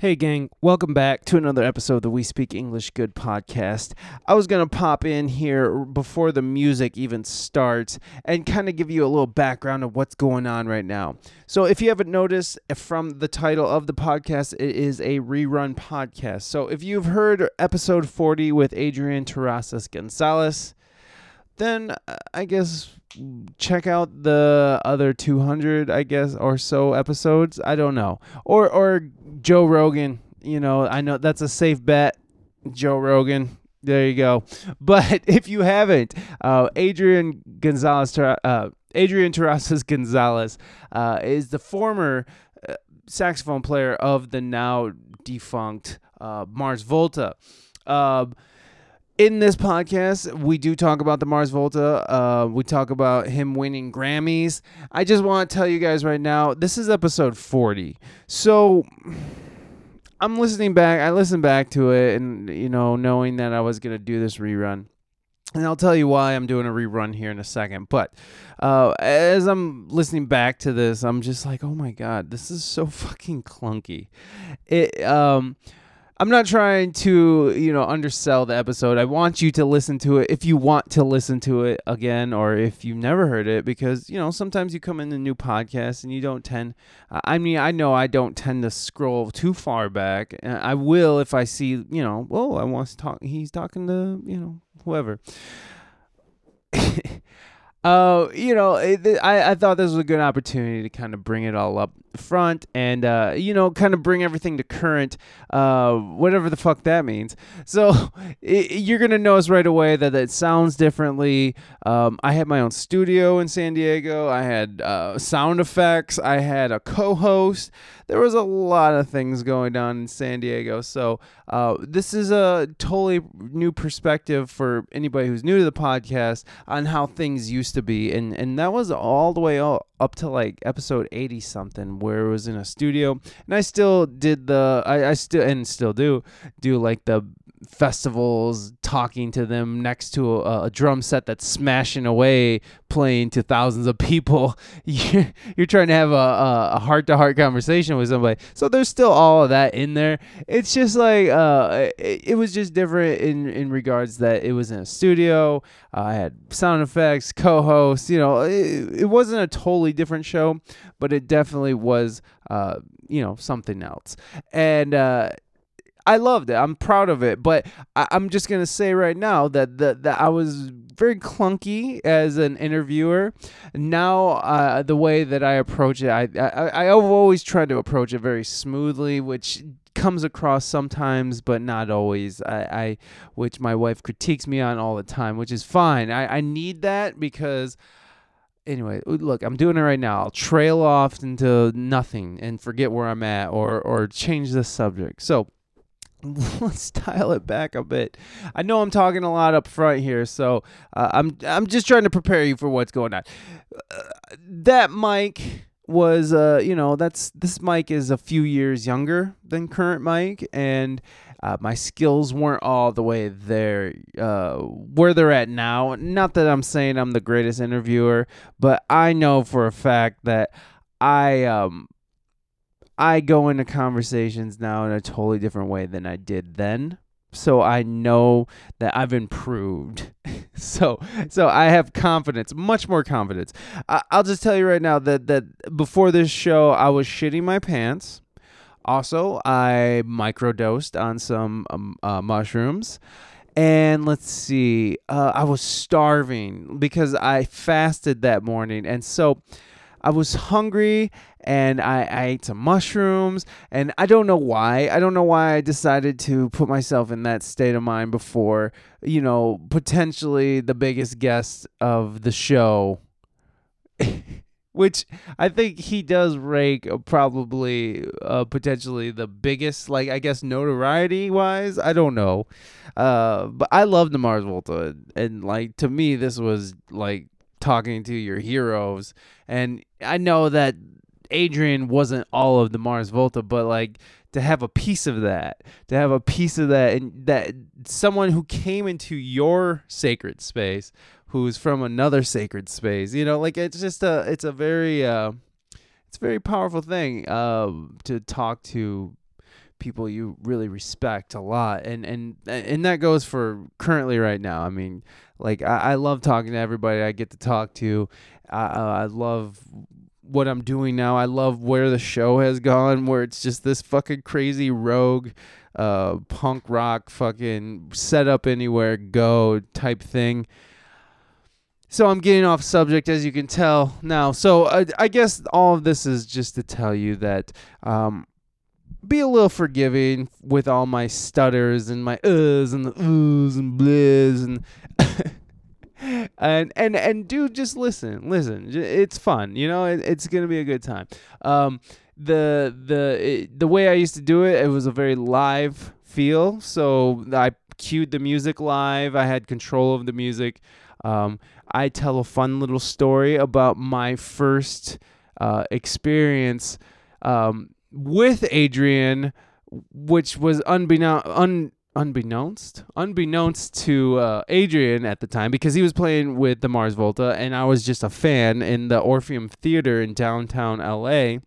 Hey, gang, welcome back to another episode of the We Speak English Good podcast. I was going to pop in here before the music even starts and kind of give you a little background of what's going on right now. So, if you haven't noticed from the title of the podcast, it is a rerun podcast. So, if you've heard episode 40 with Adrian Terrazas Gonzalez, then uh, I guess check out the other 200 I guess or so episodes. I don't know. Or or Joe Rogan you know I know that's a safe bet. Joe Rogan there you go. But if you haven't uh, Adrian Gonzalez uh, Adrian Terrazas Gonzalez uh, is the former uh, saxophone player of the now defunct uh, Mars Volta. Um, in this podcast, we do talk about the Mars Volta. Uh, we talk about him winning Grammys. I just want to tell you guys right now, this is episode 40. So I'm listening back. I listened back to it and, you know, knowing that I was going to do this rerun. And I'll tell you why I'm doing a rerun here in a second. But uh, as I'm listening back to this, I'm just like, oh my God, this is so fucking clunky. It, um, I'm not trying to, you know, undersell the episode. I want you to listen to it if you want to listen to it again or if you've never heard it because, you know, sometimes you come in a new podcast and you don't tend I mean, I know I don't tend to scroll too far back. I will if I see, you know, oh, I want to talk he's talking to, you know, whoever. uh, you know, it, I, I thought this was a good opportunity to kind of bring it all up front and, uh, you know, kind of bring everything to current, uh, whatever the fuck that means. So it, you're to notice right away that it sounds differently. Um, I had my own studio in San Diego. I had uh, sound effects. I had a co host. There was a lot of things going on in San Diego. So uh, this is a totally new perspective for anybody who's new to the podcast on how things used to be. And, and that was all the way up, up to like episode 80 something where it was in a studio. And I still did the, I, I still, and still do, do like the festivals, talking to them next to a, a, drum set that's smashing away, playing to thousands of people. You're, trying to have a heart to heart conversation with somebody. So there's still all of that in there. It's just like uh, it, it was just different in in regards that it was in a studio. Uh, I had sound effects, co-hosts. You know, it, it wasn't a totally different show, but it definitely was. Uh, you know, something else. And uh, I loved it. I'm proud of it. But I, am just gonna say right now that that, that I was very clunky as an interviewer. Now uh, the way that I approach it, I, I I've always tried to approach it very smoothly, which comes across sometimes but not always I, I which my wife critiques me on all the time which is fine i, I need that because anyway, look, I'm doing it right now. I'll trail off into nothing and forget where I'm at or or change the subject. So let's dial it back a bit. I know I'm talking a lot up front here, so uh, I'm I'm just trying to prepare you for what's going on. Uh, that mic was uh you know that's this mic is a few years younger than current mic and uh, my skills weren't all the way there uh, where they're at now not that i'm saying i'm the greatest interviewer but i know for a fact that i um I go into conversations now in a totally different way than I did then. So I know that I've improved. so so I have confidence, much more confidence. I, will just tell you right now that that before this show I was shitting my pants. Also, I microdosed on some um, uh, mushrooms. And let's see, uh, I was starving because I fasted that morning. And so I was hungry and I, I, ate some mushrooms and I don't know why. I don't know why I decided to put myself in that state of mind before, you know, potentially the biggest guest of the show. Which I think he does rake probably uh, potentially the biggest, like I guess notoriety wise. I don't know, uh, but I love the Mars Volta, and like to me, this was like talking to your heroes. And I know that Adrian wasn't all of the Mars Volta, but like to have a piece of that, to have a piece of that, and that someone who came into your sacred space, who's from another sacred space, you know, like it's just a, it's a very, uh, it's a very powerful thing, uh, to talk to people you really respect a lot, and and and that goes for currently right now. I mean, like I, I love talking to everybody I get to talk to. I, I love what I'm doing now. I love where the show has gone, where it's just this fucking crazy rogue, uh, punk rock fucking set up anywhere go type thing. So I'm getting off subject, as you can tell now. So I, I guess all of this is just to tell you that um, be a little forgiving with all my stutters and my uhs and the oohs and blizz and and and and do just listen, listen. It's fun, you know. It, it's gonna be a good time. Um, the the it, the way I used to do it, it was a very live feel. So I cued the music live. I had control of the music. Um, I tell a fun little story about my first uh, experience um, with Adrian, which was unbeknownst. Un- unbeknownst unbeknownst to uh, Adrian at the time because he was playing with the Mars Volta and I was just a fan in the Orpheum Theater in downtown LA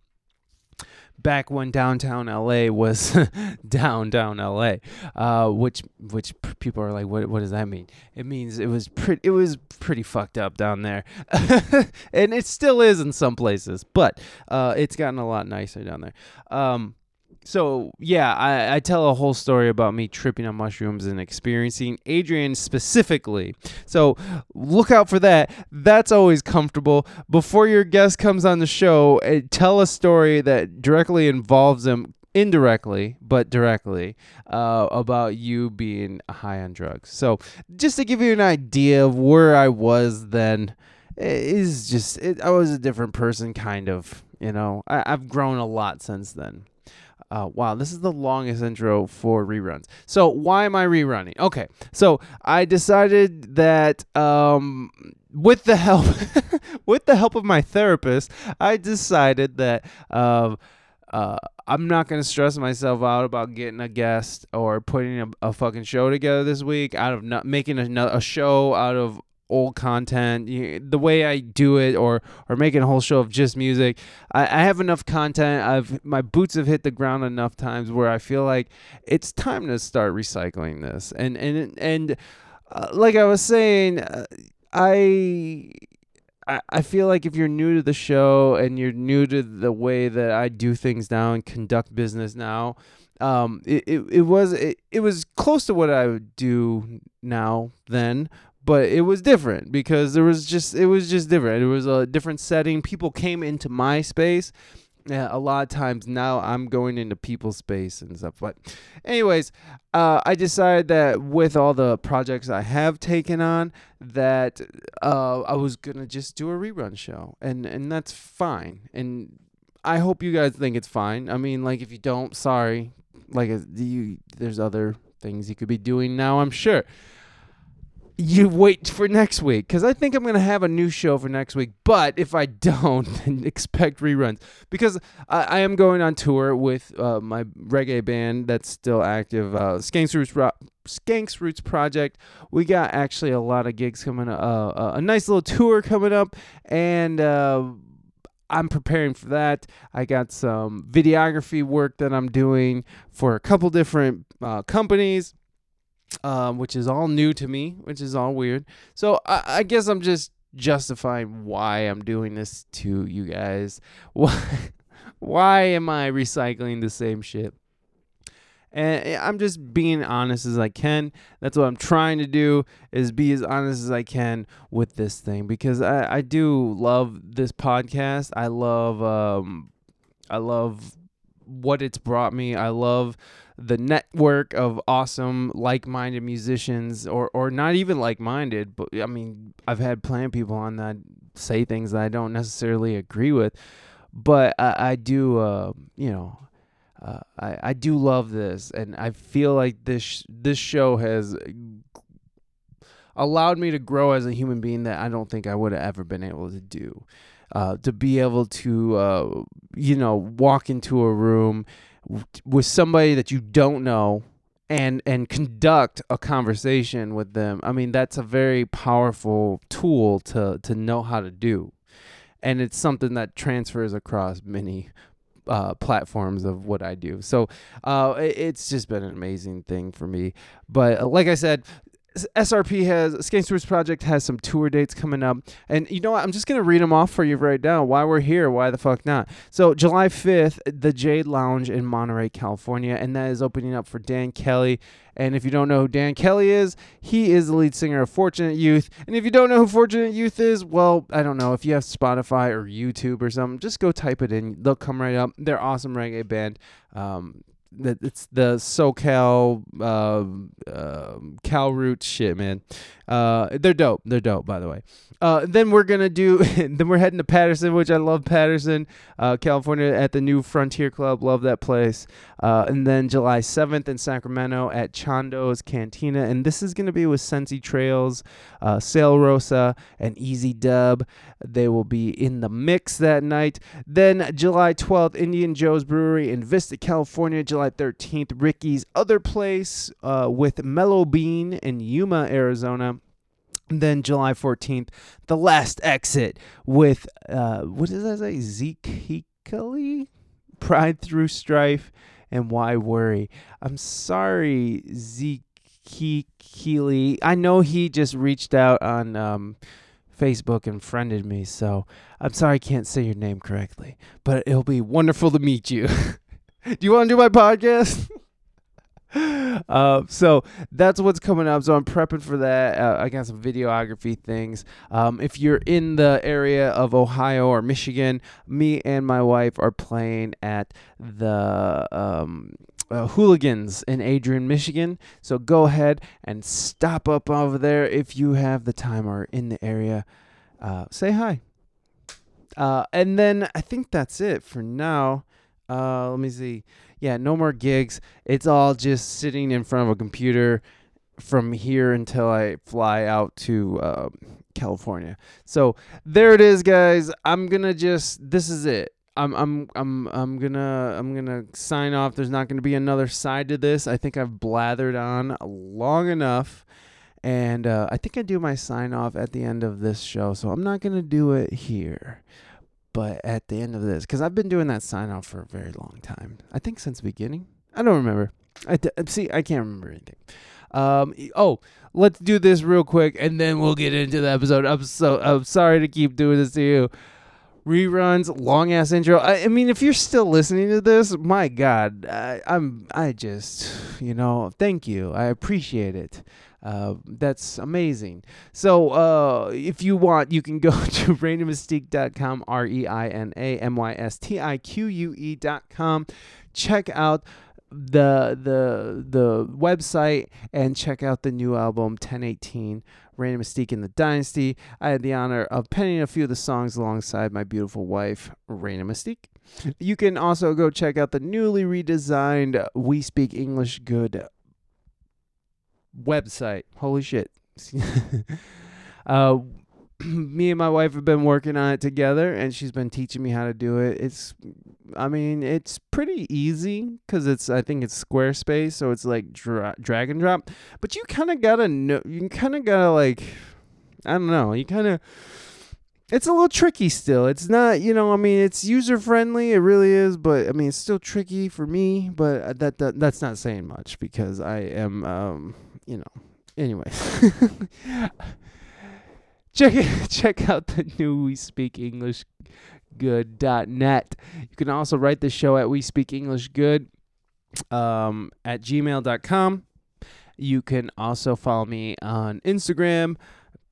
back when downtown LA was downtown LA, uh, which which people are like, what what does that mean? It means it was pretty it was pretty fucked up down there, and it still is in some places, but uh, it's gotten a lot nicer down there. Um, so yeah, I, I tell a whole story about me tripping on mushrooms and experiencing Adrian specifically. So look out for that. That's always comfortable. Before your guest comes on the show, uh, tell a story that directly involves them indirectly but directly uh, about you being high on drugs so just to give you an idea of where i was then is just it, i was a different person kind of you know I, i've grown a lot since then uh, wow, this is the longest intro for reruns. So why am I rerunning? Okay, so I decided that um, with the help with the help of my therapist, I decided that uh, uh, I'm not gonna stress myself out about getting a guest or putting a, a fucking show together this week out of not making a, a show out of old content the way i do it or or making a whole show of just music I, I have enough content. I've my boots have hit the ground enough times where i feel like it's time to start recycling this. And and and uh, like i was saying uh, i I feel like if you're new to the show and you're new to the way that I do things now and conduct business now, um, it, it, it was it, it was close to what I would do now then, but it was different because there was just it was just different. It was a different setting. People came into my space. Yeah, a lot of times now I'm going into people's space and stuff. But, anyways, uh, I decided that with all the projects I have taken on, that uh, I was gonna just do a rerun show, and and that's fine. And I hope you guys think it's fine. I mean, like if you don't, sorry. Like uh, you, there's other things you could be doing now. I'm sure you wait for next week because I think I'm gonna have a new show for next week. But if I don't, then expect reruns because I, I am going on tour with uh, my reggae band that's still active, uh, Skanks Roots Ro- Skanks Roots Project. We got actually a lot of gigs coming, uh, uh, a nice little tour coming up, and. Uh, I'm preparing for that. I got some videography work that I'm doing for a couple different uh, companies um, which is all new to me, which is all weird. So I, I guess I'm just justifying why I'm doing this to you guys. Why, why am I recycling the same shit? And eh, I'm just being honest as I can. That's what I'm trying to do is be as honest as I can with this thing because I, I do love this podcast. I love um I love what it's brought me. I love the network of awesome like-minded musicians or or not even like-minded but i mean i've had plenty of people on that say things that i don't necessarily agree with but i, I do uh, you know uh, I, I do love this and i feel like this this show has allowed me to grow as a human being that i don't think i would have ever been able to do uh, to be able to uh, you know walk into a room with somebody that you don't know and and conduct a conversation with them i mean that's a very powerful tool to to know how to do and it's something that transfers across many uh, platforms of what I do. So uh, it's just been an amazing thing for me. But uh, like I said, SRP has Skangsters Project has some tour dates coming up, and you know what? I'm just gonna read them off for you right now. Why we're here? Why the fuck not? So July 5th, the Jade Lounge in Monterey, California, and that is opening up for Dan Kelly. And if you don't know who Dan Kelly is, he is the lead singer of Fortunate Youth. And if you don't know who Fortunate Youth is, well, I don't know. If you have Spotify or YouTube or something, just go type it in. They'll come right up. They're awesome reggae band. Um, it's the SoCal uh, uh, Cal Root shit, man. Uh, they're dope. They're dope, by the way. Uh, then we're gonna do. then we're heading to Patterson, which I love Patterson, uh, California, at the new Frontier Club. Love that place. Uh, and then July 7th in Sacramento at Chando's Cantina, and this is gonna be with Sensi Trails, uh, Sail Rosa, and Easy Dub. They will be in the mix that night. Then July 12th, Indian Joe's Brewery in Vista, California. July 13th, Ricky's Other Place uh, with Mellow Bean in Yuma, Arizona then July 14th, the last exit with uh, what does that say? Zeke Healy? Pride through strife and why worry? I'm sorry, Zeke Keeley. I know he just reached out on um, Facebook and friended me, so I'm sorry I can't say your name correctly, but it'll be wonderful to meet you. do you want to do my podcast? uh, so that's what's coming up. So I'm prepping for that. Uh, I got some videography things. Um, if you're in the area of Ohio or Michigan, me and my wife are playing at the um, uh, Hooligans in Adrian, Michigan. So go ahead and stop up over there if you have the time or in the area. Uh, say hi. Uh, and then I think that's it for now. Uh, let me see yeah, no more gigs. It's all just sitting in front of a computer from here until I fly out to uh, California. So there it is, guys. I'm gonna just this is it. I'm I'm I'm I'm gonna I'm gonna sign off. There's not gonna be another side to this. I think I've blathered on long enough. And uh, I think I do my sign off at the end of this show, so I'm not gonna do it here. But at the end of this, because I've been doing that sign off for a very long time. I think since the beginning. I don't remember. I d- see. I can't remember anything. Um. Oh, let's do this real quick, and then we'll get into the episode. I'm so. I'm sorry to keep doing this to you. Reruns, long ass intro. I, I mean, if you're still listening to this, my God, I, I'm. I just, you know, thank you. I appreciate it. Uh, that's amazing. So uh, if you want, you can go to reinamystique.com, R E I N A M Y S T I Q U E.com. Check out the the the website and check out the new album 1018 Reina Mystique in the Dynasty. I had the honor of penning a few of the songs alongside my beautiful wife, of Mystique. You can also go check out the newly redesigned We Speak English Good website. Holy shit. uh, me and my wife have been working on it together and she's been teaching me how to do it. It's I mean, it's pretty easy cuz it's I think it's Squarespace, so it's like dra- drag and drop, but you kind of got to know you kind of got to like I don't know, you kind of it's a little tricky still. It's not, you know, I mean, it's user friendly. It really is, but I mean, it's still tricky for me. But that, that that's not saying much because I am, um, you know. Anyway, check check out the new We Speak English Good.net. You can also write the show at We Speak English Good um, at gmail.com. You can also follow me on Instagram,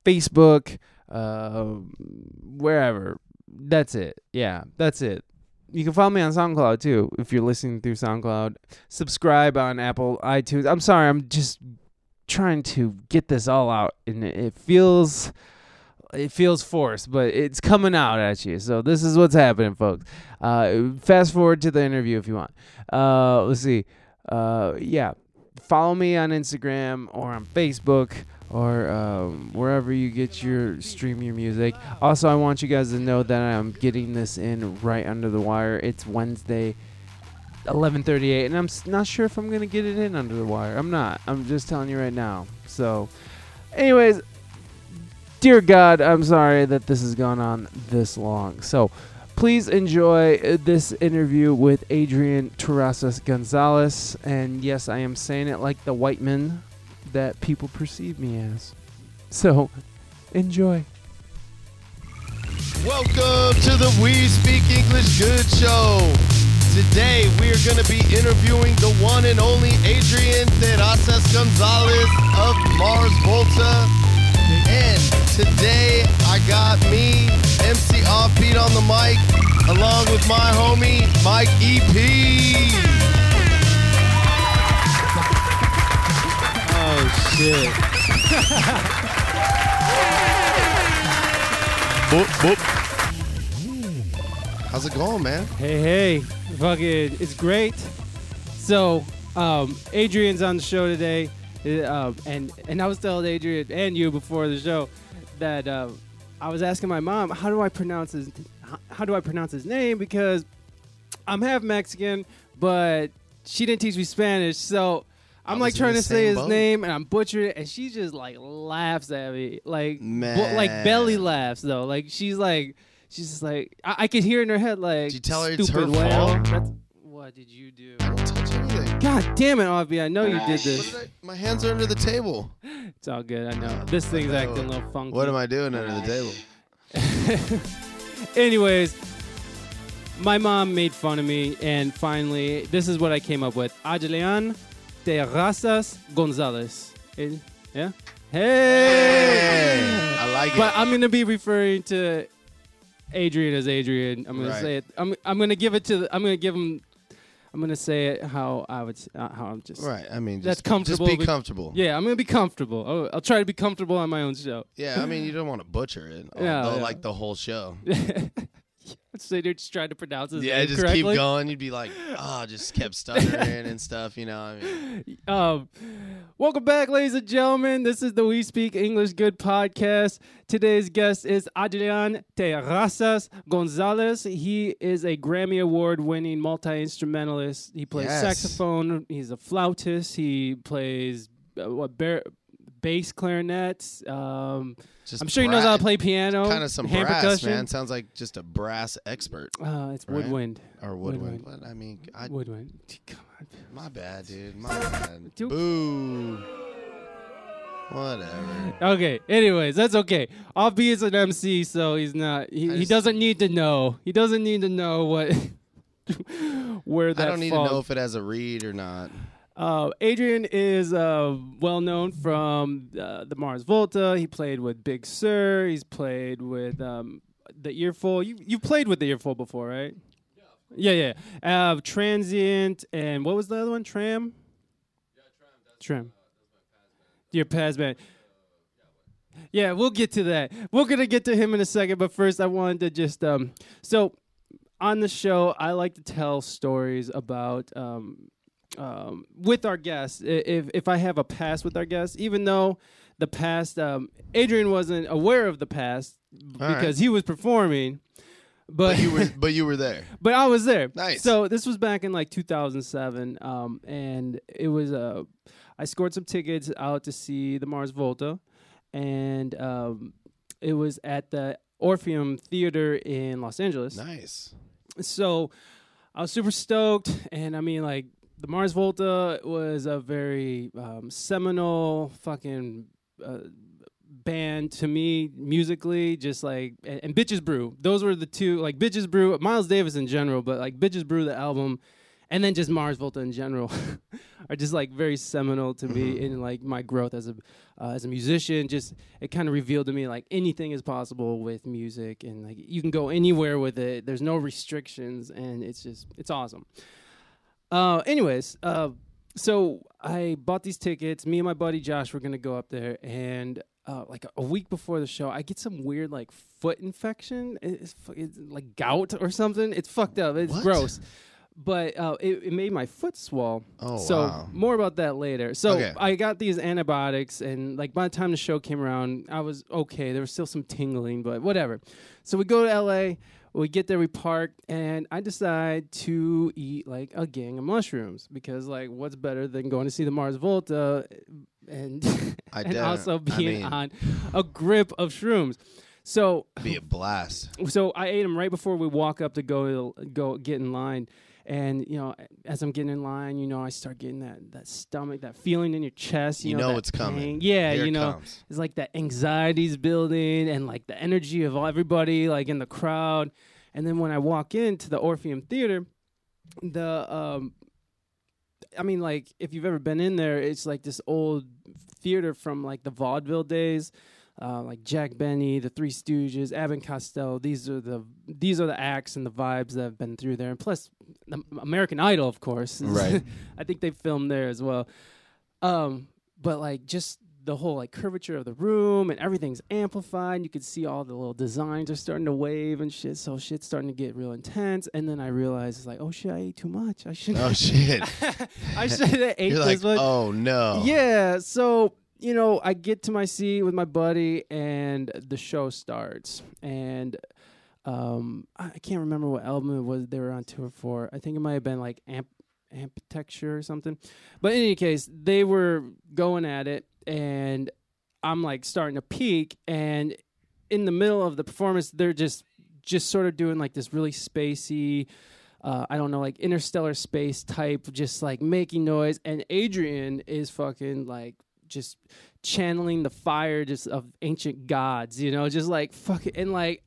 Facebook uh, wherever. That's it. Yeah, that's it. You can follow me on SoundCloud too if you're listening through SoundCloud. Subscribe on Apple iTunes. I'm sorry, I'm just trying to get this all out, and it feels it feels forced, but it's coming out at you. So this is what's happening, folks. Uh, fast forward to the interview if you want. Uh, let's see. Uh, yeah, follow me on Instagram or on Facebook or um, wherever you get your stream your music. Also, I want you guys to know that I'm getting this in right under the wire. It's Wednesday, 11:38, and I'm not sure if I'm gonna get it in under the wire. I'm not. I'm just telling you right now. So, anyways, dear God, I'm sorry that this has gone on this long. So please enjoy uh, this interview with Adrian Terrazas Gonzalez. And yes, I am saying it like the white man that people perceive me as. So, enjoy. Welcome to the We Speak English Good Show. Today we are going to be interviewing the one and only Adrian Terrazas Gonzalez of Mars Volta. And today I got me, MC Offbeat on the mic, along with my homie, Mike EP. Oh shit. Boop, boop. How's it going, man? Hey, hey. Fucking, it's great. So, um, Adrian's on the show today. uh, Um, and, and I was telling Adrian and you before the show that uh, I was asking my mom, how do I pronounce his how, do I pronounce his name? Because I'm half Mexican, but she didn't teach me Spanish, so I'm like trying to say his boat. name and I'm butchering it, and she just like laughs at me, like Man. like belly laughs though. Like she's like she's just like I, I could hear in her head like. Did you tell her it's her "Stupid whale." fault? That's, what did you do? I didn't touch anything. God damn it, Avi! I know you did What this. did I- my hands are under the table. It's all good. I know this thing's acting a little funky. What am I doing under the table? Anyways, my mom made fun of me, and finally, this is what I came up with: Adrian Terrazas Gonzalez. Eh, Yeah. Hey. I like it. But I'm gonna be referring to Adrian is Adrian. I'm gonna Right. say it. I'm I'm gonna give it to. The, I'm gonna give him. I'm gonna say it how I would. Uh, how I'm just. Right. I mean, just, That's comfortable, Just be comfortable. Yeah, I'm gonna be comfortable. I'll, I'll try to be comfortable on my own show. Yeah, I mean, you don't want to butcher it. Yeah, although, yeah. like the whole show. so they're just trying to pronounce his yeah, name just correctly. keep going. You'd be like, oh, just kept stuttering and stuff. You know, I mean, Um, welcome back, ladies and gentlemen. This is the We Speak English Good podcast. Today's guest is Adrian Terrazas Gonzalez. He is a Grammy Award winning multi instrumentalist. He plays Yes. saxophone. He's a flautist. He plays uh, what bar- bass clarinets. Um, I'm sure he knows how to play piano. Kind of some hand brass, percussion. man. Sounds like just a brass expert Uh, it's Right? woodwind. or woodwind. Woodwind. But I mean, I, Woodwind. Come on. my bad, dude. My bad. Dude. Boo. Whatever. Okay. Anyways, that's okay. Is an MC, so he's not. He, he doesn't need to know. He doesn't need to know what where that. I don't need falls. to know if it has a reed or not. Uh, Adrian is uh, well known from uh, the Mars Volta. He played with Big Sur. He's played with um, the Earful. You you played with the Earful before, right? Yeah, yeah. yeah. Uh, Transient and what was the other one? Tram. Yeah, Tram. Your past band. Yeah, we'll get to that. We're gonna get to him in a second, but first I wanted to just um. So on the show, I like to tell stories about um, um, with our guests. If if I have a past with our guests, even though the past, um, Adrian wasn't aware of the past All because he was performing, but But you were, but you were there. but I was there. Nice. So this was back in like 2007, um, and it was uh, I scored some tickets out to see the Mars Volta, and um, it was at the Orpheum Theater in Los Angeles. Nice. So I was super stoked, and I mean like the Mars Volta was a very um, seminal fucking. Uh, band to me musically just like and, and bitches brew. Those were the two like bitches brew miles davis in general but like bitches brew the album and then just mars volta in general are just like very seminal to me in like my growth as a uh, as a musician. Just it kind of revealed to me like anything is possible with music and like you can go anywhere with it. There's no restrictions and it's just it's awesome uh anyways uh so I bought these tickets. Me and my buddy Josh were gonna go up there, and uh, like a week before the show, I get some weird like foot infection. It's, it's like gout or something. It's fucked up. It's What? gross. But uh, it, it made my foot swell. Oh, so wow. more about that later. So Okay. I got these antibiotics, and like by the time the show came around, I was okay. There was still some tingling, but whatever. So we go to L.A. We get there, we park, and I decide to eat like a gang of mushrooms because, like, what's better than going to see the Mars Volta eh, and I and don't- also I being mean- on a grip of shrooms? So Be a blast. so I ate them right before we walk up to go go get in line. And you know, as I'm getting in line, you know, I start getting that that stomach, that feeling in your chest. You, You know, know it's coming. Yeah, Here you know, comes. it's like that anxiety's building and like the energy of all, everybody like in the crowd. And then when I walk into the Orpheum Theater, the um, I mean, like if you've ever been in there, it's like this old theater from like the vaudeville days. Uh, like Jack Benny, the Three Stooges, Abbott Costello. These are the these are the acts and the vibes that have been through there, and plus the American Idol, of course. Right. I think they filmed there as well. Um, but like just the whole like curvature of the room and everything's amplified. You can see all the little designs are starting to wave and shit. So shit's starting to get real intense. And then I realized it's like, oh shit, I ate too much. I shouldn't. Oh shit! I should have ate You're this like, much. oh no. Yeah, so you know, I get to my seat with my buddy, and the show starts, and um, I can't remember what album it was they were on tour for. I think it might have been like Amp Amputechture or something. But in any case, they were going at it, and I'm like starting to peak, and in the middle of the performance, they're just just sort of doing like this really spacey uh, I don't know, like interstellar space type, just like making noise. And Adrian is fucking like just channeling the fire just of ancient gods, you know, just like fucking and like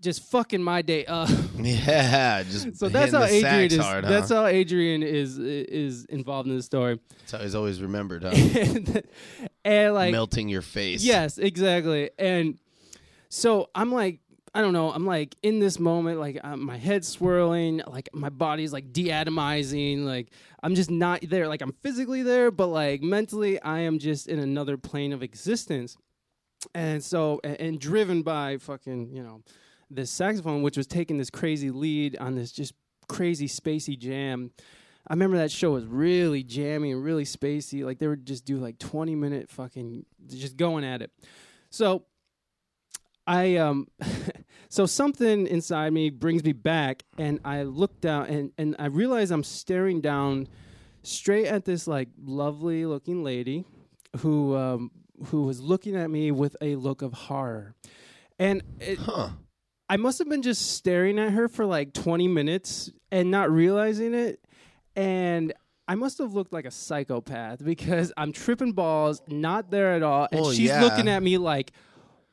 just fucking my day up. Yeah, just so that's how Adrian is. hard, huh? That's how Adrian is is involved in the story. That's how he's always remembered, huh? and, and like Melting your face. Yes, exactly. And so I'm like, I don't know. I'm like in this moment, like uh, my head's swirling, like my body's like deatomizing, like I'm just not there. Like I'm physically there, but like mentally, I am just in another plane of existence. And so, and, and driven by fucking, you know, this saxophone, which was taking this crazy lead on this just crazy spacey jam. I remember that show was really jammy and really spacey. Like they would just do like 20 minute fucking just going at it. So I um so something inside me brings me back and I look down and and I realize I'm staring down straight at this like lovely looking lady who um who was looking at me with a look of horror. And it, Huh. I must have been just staring at her for like 20 minutes and not realizing it. And I must have looked like a psychopath because I'm tripping balls, not there at all. And Well, she's yeah. looking at me like,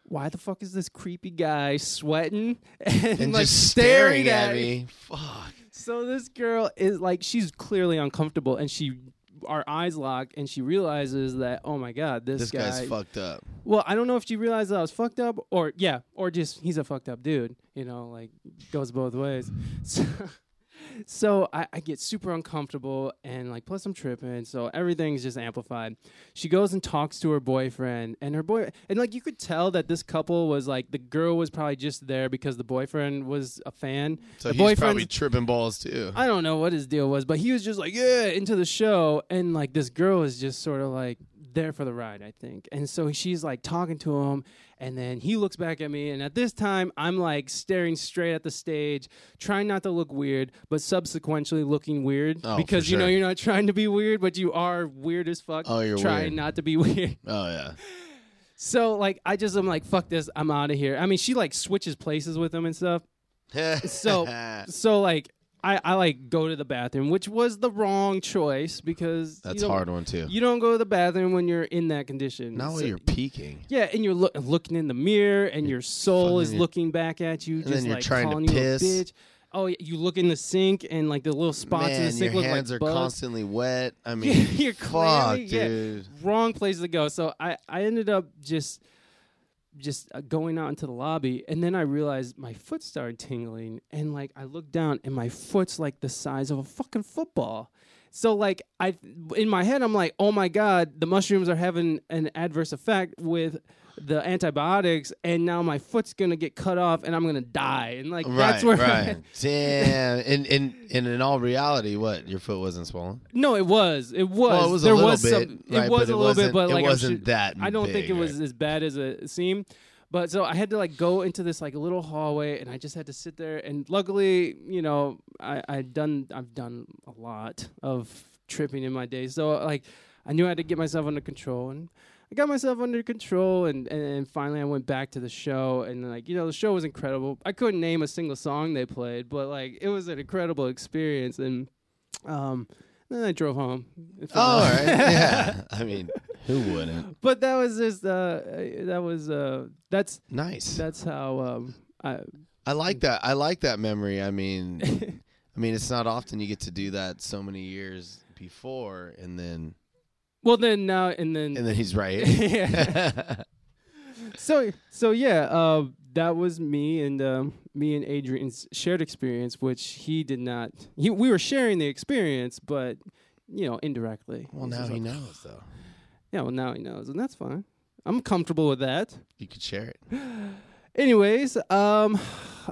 why the fuck is this creepy guy sweating and, And like just staring, staring at me. Fuck. So this girl is like, she's clearly uncomfortable and she, our eyes lock and she realizes that, oh my God, this, This guy. guy's fucked up. Well, I don't know if she realized that I was fucked up, or yeah, or just he's a fucked up dude. You know, like goes both ways. So, so I, I get super uncomfortable, and like plus I'm tripping, so everything's just amplified. She goes and talks to her boyfriend, and her boy, and like you could tell that this couple was like the girl was probably just there because the boyfriend was a fan. So the he's probably tripping balls too. I don't know what his deal was, but he was just like, yeah, into the show. And like this girl is just sort of like there for the ride, I think. And so she's like talking to him. And then he looks back at me. And at this time, I'm like staring straight at the stage, trying not to look weird, but subsequently looking weird. Oh, because for you know, you're not trying to be weird, but you are weird as fuck. Oh, you're trying weird. not to be weird. oh yeah. So like, I just, I'm like, fuck this. I'm out of here. I mean, she like switches places with him and stuff. So- So like I, I like go to the bathroom, which was the wrong choice because that's hard one too. You don't go to the bathroom when you're in that condition. Not when So- you're peaking. yeah, and you're loo- looking in the mirror, and your soul is looking back at you, And just then you're like trying to calling you piss. a bitch. Oh, yeah, you look in the sink, and like the little spots in the sink like Man, your look hands like are bugs. constantly wet. I mean, you're fuck, clearly- yeah. dude. wrong place to go. So I, I ended up just just uh, going out into the lobby and then I realized my foot started tingling and like I looked down and my foot's like the size of a fucking football. So like I in my head I'm like, "Oh my god, the mushrooms are having an adverse effect with the antibiotics and now my foot's to get cut off and I'm to die." And like that's where right. Damn. And, and and in all reality, what your foot wasn't swollen? No, it was. It was. Well, it was a little was bit, some. right, it was a it little bit, but it like I'm wasn't that I don't think it was right? as bad as it seemed. But so I had to like go into this like little hallway, and I just had to sit there. And luckily, you know, I I done I've done a lot of tripping in my day. So like I knew I had to get myself under control and I got myself under control and, and, and finally I went back to the show and like you know the show was incredible. I couldn't name a single song they played, but like it was an incredible experience and um then I drove home. Oh, all like- right. Yeah. I mean, who wouldn't? but that was just uh that was uh that's Nice. that's how um I I like that. I like that memory. I mean, I mean, it's not often you get to do that so many years before, and then well then now and then and then he's right. Yeah. so so yeah uh that was me and um me and Adrian's shared experience which he did not he, we were sharing the experience but you know indirectly well, now he a- knows though. yeah well now he knows and that's fine I'm comfortable with that You could share it. anyways um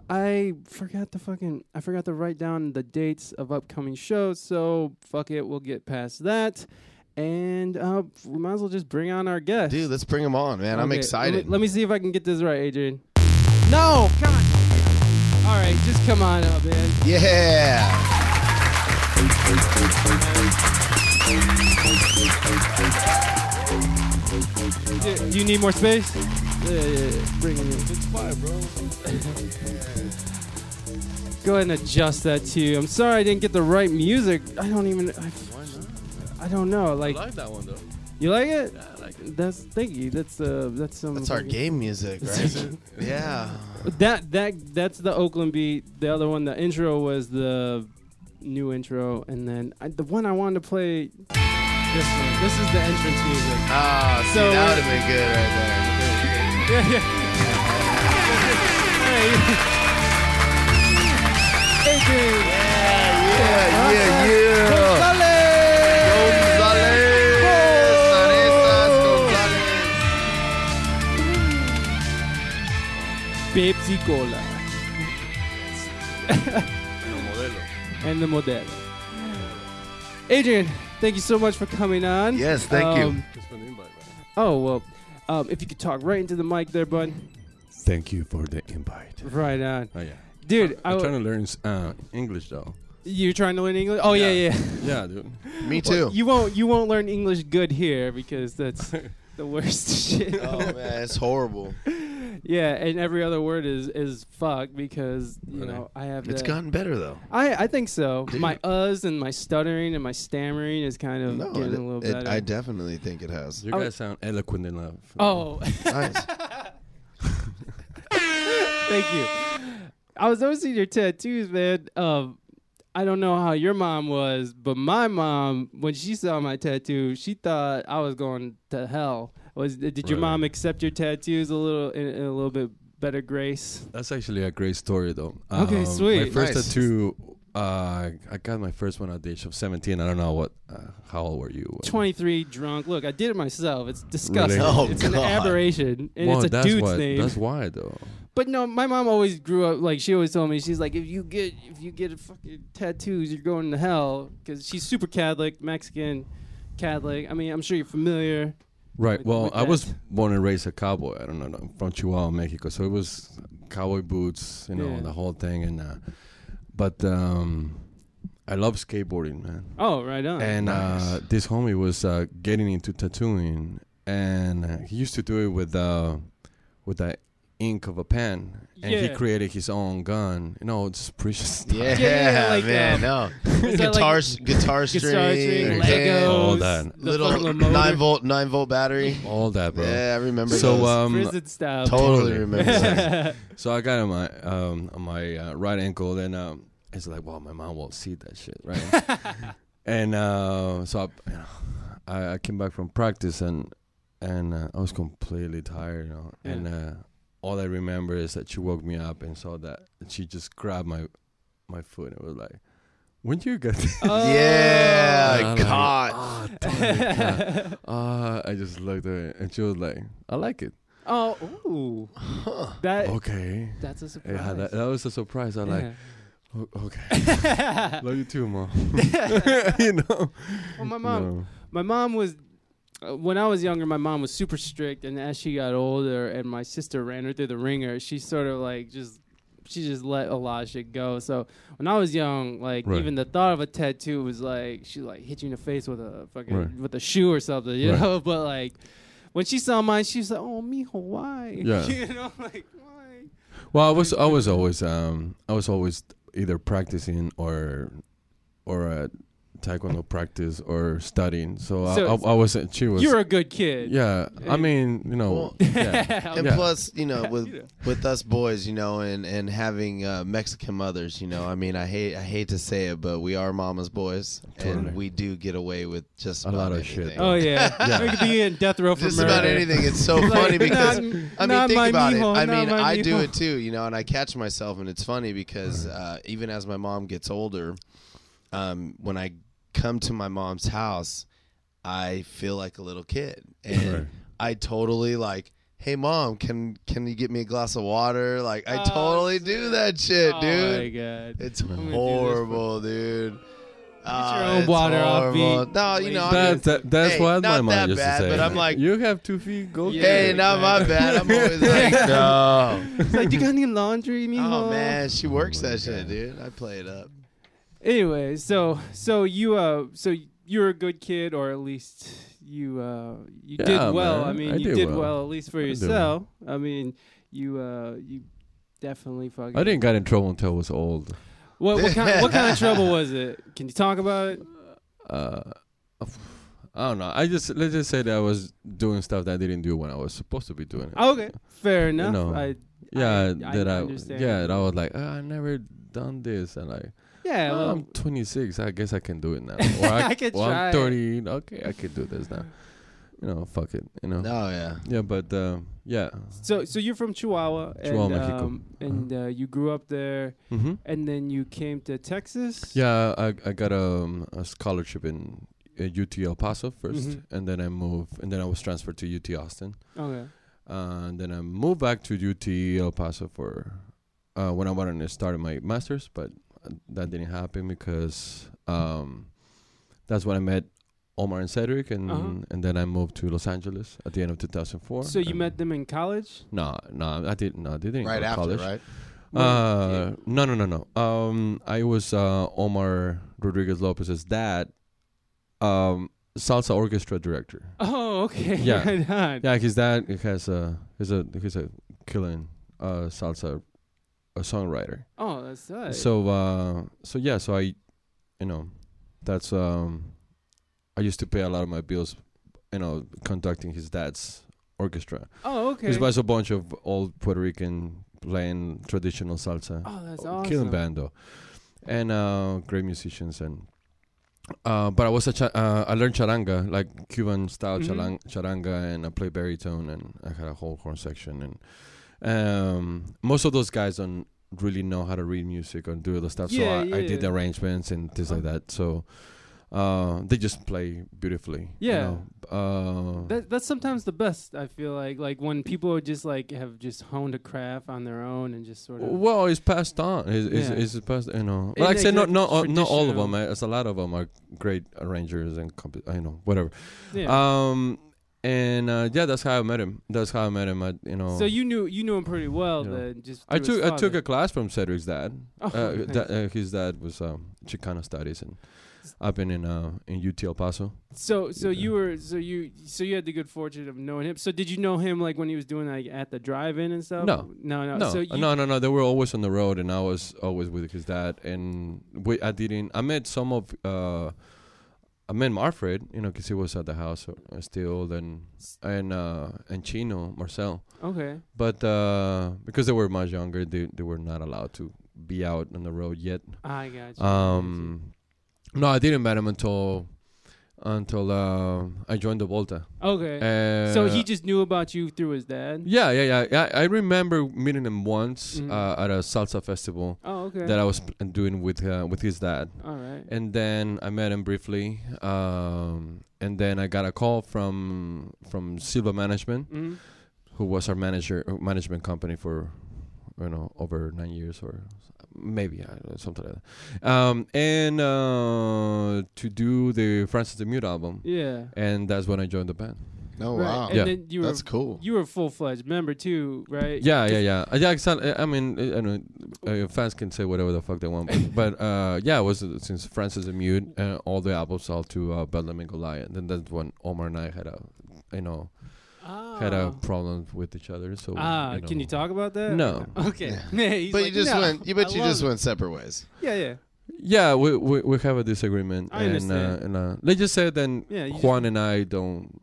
I forgot to fucking I forgot to write down the dates of upcoming shows so fuck it we'll get past that and uh we might as well just bring on our guest Dude, let's bring him on, man. I'm Okay, let me- excited. Let me, see if I can get this right, Adrian. No, come on. All right, just come on up, man. yeah. Do, do you need more space? Yeah, yeah, yeah. Bring it in. It's fine, bro. Go ahead and adjust that to you. I'm sorry I didn't get the right music. I don't even. I, Why not? I don't know. I Like, like that one though. you like it? Yeah, I like it. That's thank you. That's uh, that's some. That's our game music, right? yeah. That that that's the Oakland beat. The other one, the intro was the new intro, and then I, the one I wanted to play. This one. This is the entrance music. Ah, see, So, that would have been good right there. Yeah, yeah. hey. Adrian. Yeah, yeah, yeah. Gonzalez. Pepsi Cola. No modelo. And the Modelo. Adrian, thank you so much for coming on. Yes, thank you. Um, Thanks for the invite, man. Oh, well, um, if you could talk right into the mic there, bud. Thank you for the invite. Right on. Oh yeah. Dude, I I'm w- trying to learn uh, English though. you're trying to learn English? Oh, yeah, Yeah. yeah. Yeah, dude. Me too. You won't you won't learn English good here because that's the worst shit. oh man, it's horrible. Yeah, and every other word is is fuck because you Really? know I have. It's that- gotten better though. I I think so. Dude. My uhs and my stuttering and my stammering is kind of No, getting it- a little it- better. I definitely think it has. You Oh. guys sound eloquent enough. oh, Nice. thank you. I was noticing your tattoos, man. Um, I don't know how your mom was, but my mom, when she saw my tattoo, she thought I was going to hell. Was did your Really? mom accept your tattoos a little in, in a little bit better grace? That's actually a great story though. Okay, um, My sweet. first Nice. tattoo. Uh, I got my first one at the age of 17. I don't know what. Uh, how old were you? 23 drunk. Look, I did it myself. It's disgusting. Really? Oh, it's an God. aberration. And Well, it's a that's dude's why, name. That's why though. But no, my mom always grew up like she always told me she's like if you get if you get a fucking tattoos you're going to hell because she's super Catholic Mexican Catholic. I mean I'm sure you're familiar. Right. with- well, with I was born and raised a cowboy. I don't know, no, from Chihuahua, Mexico. So it was cowboy boots, you know, Yeah. the whole thing. And uh, but um, I love skateboarding, man. Oh right on. and uh, this homie was uh, getting into tattooing, and uh, he used to do it with uh, with the ink of a pen, and he created his own gun. You know, it's precious stuff. Yeah, Yeah, yeah, like, man. um, no. is like guitar, guitar string, guitar string, Legos, Legos, all that. little nine volt, nine volt battery. all that, bro. Yeah, I remember So those. um, prison style. totally totally. remember that. So I got on my um on my uh, right ankle. Then um, it's like, well, my mom won't see that shit, right? and uh, so I, you know, I, I came back from practice and and uh, I was completely tired, you know. Yeah. And uh, all I remember is that she woke me up and saw that and she just grabbed my my foot and was like, "When you get?" this?" Oh. yeah, And I'm like, God. "Ah, it, Uh, I just looked at it and she was like, "I like it." oh, ooh. That Okay. that's a surprise. Yeah, that, that was a surprise. I like. Yeah. "O- Okay. Love you too, mom. you know. well, my mom, No. my mom was when I was younger. My mom was super strict, and as she got older, and my sister ran her through the wringer, she sort of like just she just let a lot of shit go. So when I was young, like Right. even the thought of a tattoo was like she like hit you in the face with a fucking Right. with a shoe or something, you Right. know. But like when she saw mine, she was like, "Oh, mijo, why?" Yeah. you know, like why? Well, I was I was always um I was always either practicing or or at taekwondo practice or studying. So, So I, I, I was she was You're a good kid. yeah. I mean you know Well, yeah And Yeah. plus, you know, with You with us boys, you know, and and having uh, Mexican mothers, you know, I mean, I hate I hate to say it, but we are mama's boys, Totally. and we do get away with just A about lot of anything. shit. Oh yeah, Yeah. we could be in death row for Just murder. about anything. It's so Like, funny because not- I mean, not think my about mijo, it. I not mean, my I do mijo. it too, you know, and I catch myself, and it's funny because uh, even as my mom gets older, um, when I come to my mom's house, I feel like a little kid, and Right. I totally like. Hey mom, can can you get me a glass of water? Like I Oh, totally do that shit, oh dude. my god. It's gonna do this horrible, dude. Ah, your own it's water off horrible. beat. No, you know, I that, mean, that that's hey, what my mom that used bad, to say. but I'm like- you have two feet, go Yeah. get hey, it. not my bad. I'm always like, no. It's like, you got any laundry, mijo? Oh man, she works my that shit, dude. I play it up. Anyway, so so you uh so you're a good kid, or at least you uh you did well. man. I mean, I you did well. well. at least for did yourself. I mean, you uh you definitely fucking. I didn't get in trouble until I was old. What what kind what kind of trouble was it? Can you talk about it? Uh, I don't know. I just let's just say that I was doing stuff that I didn't do when I was supposed to be doing it. Okay, fair enough. You know, I yeah, I that I, understand. yeah, that I was like, oh, I never done this, and like, yeah. Well, I'm 26. I guess I can do it now. Or I could well, try I'm 30. Okay, I could do this now. You know, fuck it. You know. Oh yeah. Yeah, but uh, yeah. so so you're from Chihuahua, Chihuahua, and Mexico. um, and uh, you grew up there, Mm-hmm. and then you came to Texas. Yeah, I I got um, a scholarship in uh, UT El Paso 1st Mhm. and then I moved, and then I was transferred to UT Austin, Okay. uh, and then I moved back to UT El Paso for uh, when I wanted to start my masters, but that didn't happen because um, that's when I met Omar and Cedric, and Uh-huh. and then I moved to Los Angeles at the end of 2004. So you met them in college? No, no, I didn't. No, they didn't Right go to after, college. right? Uh, no, no, no, no. Um, I was uh, Omar Rodriguez Lopez's dad, um, salsa orchestra director. Oh, okay. Yeah. Yeah, his dad has a he's a he's a killing uh, salsa a songwriter. Oh, that's nice. So uh, so yeah, so I, you know, that's um, I used to pay a lot of my bills, you know, conducting his dad's orchestra. oh, okay. It was a bunch of old Puerto Rican playing traditional salsa. oh, that's Oh, awesome. killing band though, and uh, great musicians and. Uh, but I was a cha- uh, I learned charanga like Cuban style Mhm. charanga and I play baritone and I had a whole horn section and um, most of those guys don't really know how to read music or do the stuff. Yeah, so I, I did the arrangements and things like that. So uh, they just play beautifully. you Yeah. know. Uh, That that's sometimes the best. I feel like like when people just like have just honed a craft on their own and just sort of. Well, it's passed on. It's, it's, Yeah. it's passed. You know, like I said, not not uh, not all of them. As a lot of them are great arrangers and comp- I know whatever. yeah. Um, and uh, yeah, that's how I met him. That's how I met him. At you know, so you knew you knew him pretty well You know. then. Just I took I took a class from Cedric's dad. Oh, uh, nice. da- uh, his dad was um, Chicano studies, and I've been in uh, in UT El Paso. So so Yeah. you were so you so you had the good fortune of knowing him. So did you know him like when he was doing like at the drive-in and stuff? No. no, no. No, So uh, you, no, no, no. They were always on the road, and I was always with his dad. And we, I didn't. I met some of. I met Marfred, you know, because he was at the house uh, still, and and uh, and Chino Marcel. Okay. But uh, because they were much younger, they they were not allowed to be out on the road yet. I got you. Um, no, I didn't meet him until until uh, I joined the Volta. Okay. Uh, so he just knew about you through his dad. Yeah, yeah, yeah. yeah. I remember meeting him once Mhm. uh, at a salsa festival Oh, okay. that I was pl- doing with uh, with his dad, All right. and then I met him briefly, um, and then I got a call from from Silva Management, hmm who was our manager uh, management company for you know over nine years or maybe I don't know, something like that, um, and uh, to do the Frances the Mute album, Yeah. and that's when I joined the band. Oh Right. wow, And Yeah. then you were that's cool. you were a full fledged member too, right? Yeah, yeah, yeah. Uh, Yeah, exactly. I mean, uh, I know uh, fans can say whatever the fuck they want, but, but uh, yeah, it was uh, since Frances and Mute, uh, all the albums all to uh, Bedlam in Goliath. Then that's when Omar and I had a, you know, had a Ah. problem with each other. So Ah, you know. can you talk about that? No. Okay. Yeah, he's But like, you just "No, went. You bet I you just it." went separate ways. Yeah, yeah. Yeah, we we, we have a disagreement, I and understand. uh, and uh, let's just say then Yeah, Juan and I don't,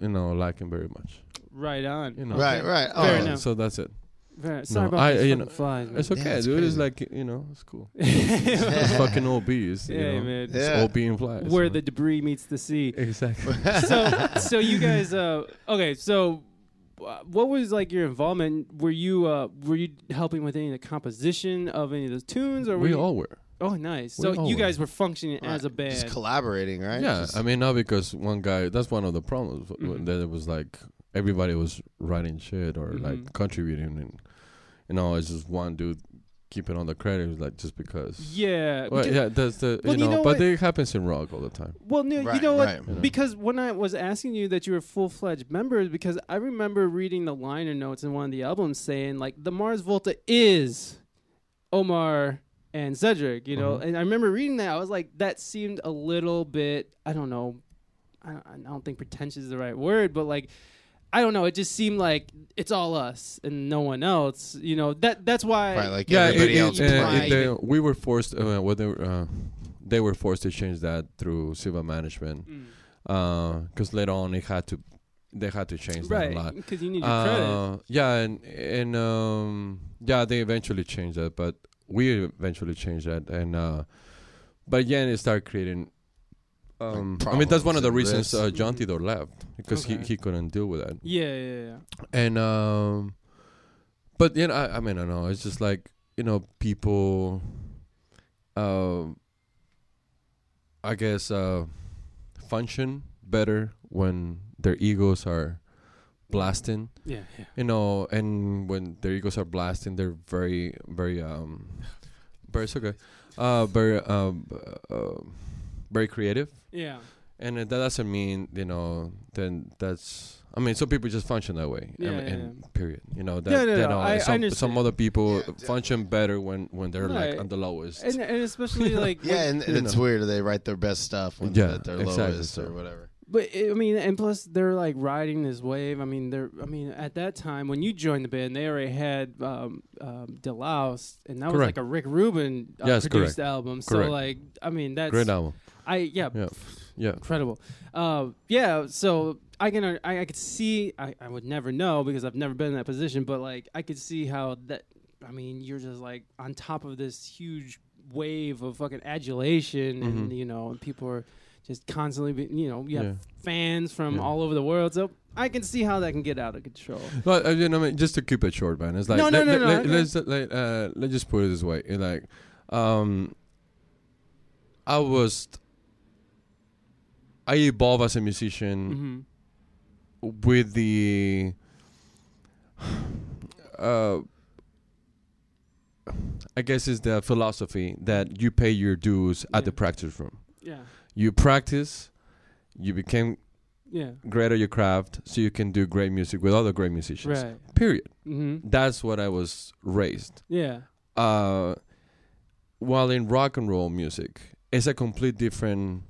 you know, like him very much. Right on. You know. Right, right. Oh, Fair enough. So that's it. Very, sorry No, about I- you know, flies. It's okay, it's dude. It's like you know, it's cool. It's fucking OBs. You know? man. Yeah. It's OB and flies. Where so- the debris meets the sea. exactly. so so you guys uh okay so uh, what was like your involvement were you uh were you helping with any of the composition of any of those tunes or were we you, all were. oh nice we so you guys were functioning as a band Just collaborating, right? Yeah, Just- I mean, not because one guy. That's one of the problems. w- Mhm. That it was like everybody was writing shit or Mhm. like contributing, and you know, it's just one dude keeping on the credit, like just because. yeah Well, because- yeah, that's the Well, you you know, know but what? it happens in rock all the time. Well, no, you know what? right. You? Because when I was asking you that you were full fledged members, because I remember reading the liner notes in one of the albums saying like the Mars Volta is Omar and Cedric, you know, Mhm. and I remember reading that. I was like, that seemed a little bit, I don't know, I don't, I don't think pretentious is the right word, but like. I don't know. It just seemed like it's all us and no one else. You know that. That's why. right, like Yeah, everybody it, else. it, uh, it, they- we were forced. Uh, whether uh, they were forced to change that through Silva management, Mm. because later on it had to, they had to change that a lot. right? Because you need your credit. Uh, yeah, and and um, yeah, they eventually changed that, but we eventually changed that, and uh, but again, it started creating. Um, I mean, that's one of the reasons uh, risks. Jon Theodore left because Okay. he, he couldn't deal with that, Yeah, yeah, yeah. and um, but you know, I, I mean, I know. It's just like you know, people. Uh, I guess uh, function better when their egos are blasting Yeah, yeah. you know and when their egos are blasting they're very very um very it's okay uh very um uh, very creative Yeah. and that doesn't mean you know then that's i mean some people just function that way I Yeah, mean, yeah, and period you know that Yeah, no, that, no, uh, I- I some, understand. some other people Yeah, function better when when they're Right. like on the lowest And, and especially like yeah, when- and it's know. weird. They write their best stuff when Yeah, they're at their exactly lowest so. or whatever. But I mean, and plus they're like riding this wave. I mean, they're. I mean, at that time when you joined the band, they already had um, um, De-Loused, and that was like a Rick Rubin uh, Yes, produced correct. album. So Correct. like, I mean, that's great album I yeah, Yeah. yeah incredible. Uh, yeah, so I can I, I could see I, I would never know because I've never been in that position, but like I could see how that. I mean, you're just like on top of this huge wave of fucking adulation, and Mhm. you know, and people are just constantly, be, you know, you have Yeah. fans from Yeah. all over the world. So I can see how that can get out of control. Well, uh, you know, I mean, just to keep it short, man. It's like No, no, let, no, let, no, let, okay. let's like, uh, let's just put it this way. Like, um, I was, I evolved as a musician hmm with the, uh, I guess it's the philosophy that you pay your dues at the practice room. Yeah, You practice, you became yeah, great at your craft, so you can do great music with other great musicians. right. Period. hmm That's what I was raised. Yeah, Uh, while in rock and roll music, it's a complete different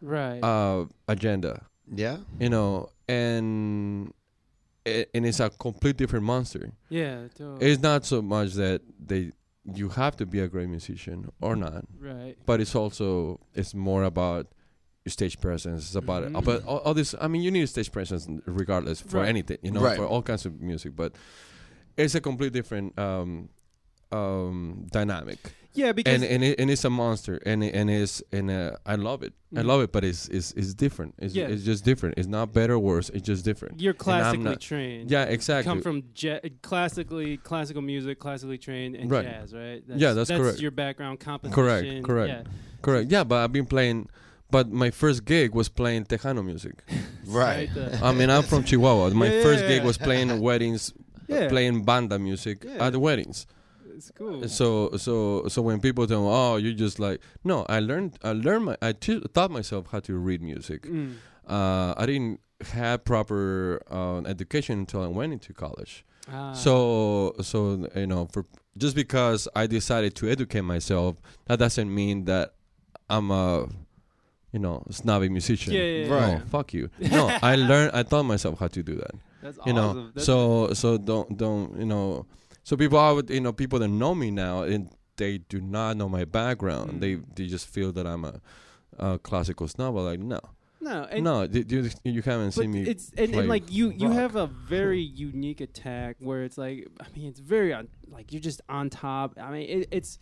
right. uh, agenda, Yeah. you know, and it, and it's a complete different monster. yeah, totally. It's not so much that they you have to be a great musician or not, right. but it's also it's more about your stage presence. It's about Mhm. about all, all this. I mean, you need a stage presence regardless for Right. anything, you know, Right. for all kinds of music, but it's a complete different um, um, dynamic. Yeah, because and and, it, and it's a monster and it, and it's and uh, I love it I Mhm. love it but it's it's, it's different it's, Yeah. it's just different it's not better or worse it's just different you're classically not- trained. yeah exactly Come from ja- classically classical music, classically trained, and Right. jazz, right? Yeah, that's correct. your background composition. Correct, correct. Yeah. correct yeah but I've been playing but my first gig was playing Tejano music Right. I mean I'm from Chihuahua my Yeah, first gig was playing weddings Yeah. playing banda music Yeah. at the weddings It's cool. So so so when people tell me, oh, you just like no, I learned I learned my I t- taught myself how to read music. Mm. Uh, I didn't have proper uh, education until I went into college. Ah. So so you know for just because I decided to educate myself, that doesn't mean that I'm a you know snobby musician. Yeah, yeah, yeah. Right. No, fuck you. No, I learned. I taught myself how to do that. that's You know. awesome. That's- So so don't don't you know. So people would you know people that know me now and they do not know my background. Mm. They they just feel that I'm a, a classical snob. I'm like no no, and, no you, you haven't seen me. it's and, and like you you rock. have a very unique attack where it's like I mean it's very on like you're just on top. I mean it, it's.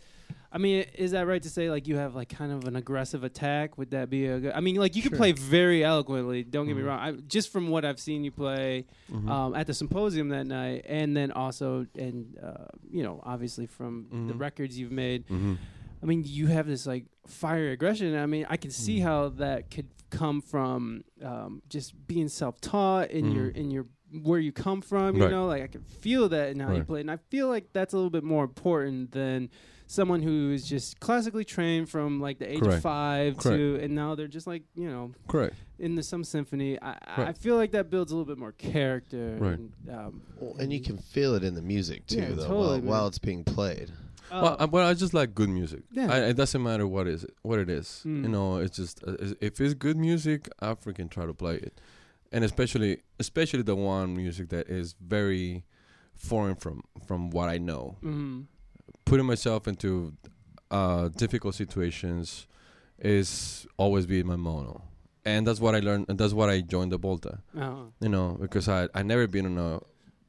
I mean, is that right to say like you have like kind of an aggressive attack? Would that be a good? I mean, like you can play very eloquently. Don't get me Mhm. wrong. I, just from what I've seen you play, Mhm. um, at the symposium that night, and then also, and uh, you know, obviously from the Mhm. records you've made. Mhm. I mean, you have this like fiery aggression. I mean, I can see Mm. how that could come from um, just being self-taught in your in your where you come from. You Right. know, like I can feel that in how you play, and I feel like that's a little bit more important than someone who is just classically trained from like the age of Correct. five to, and now they're just like you know Correct. in the some symphony. I, I feel like that builds a little bit more character. Right. And, um, Well, and you can feel it in the music too, Yeah, though, totally, while, while it's being played. uh, well, I, well, I just like good music. Yeah. I, it doesn't matter what is it, what it is. Mm. You know, it's just uh, if it's good music, I freaking try to play it, and especially especially the one music that is very foreign from from what I know. mhm. Putting myself into uh, difficult situations is always be my mono, and that's what I learned, and that's what I joined the Volta. Uh-huh. You know, because I I never been in a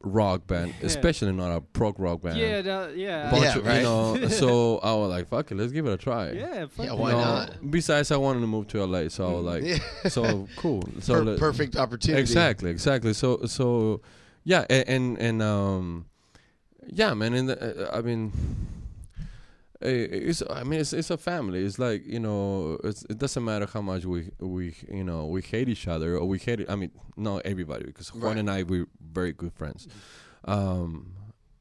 rock band, Yeah. especially not a prog rock band. Yeah, that, yeah. bunch Yeah, of- right. You know, so I was like, "Fuck it, let's give it a try." Yeah, fuck Yeah, why You know, not? Besides, I wanted to move to LA, so I was like, Yeah. so cool. So Per- perfect opportunity. Exactly, exactly. So, so yeah, and and, and um, yeah, man. And uh, I mean, it's I mean it's it's a family. It's like you know, it's, it doesn't matter how much we we you know we hate each other or we hate. it. I mean, not everybody because Juan Right. and I we're very good friends. Um,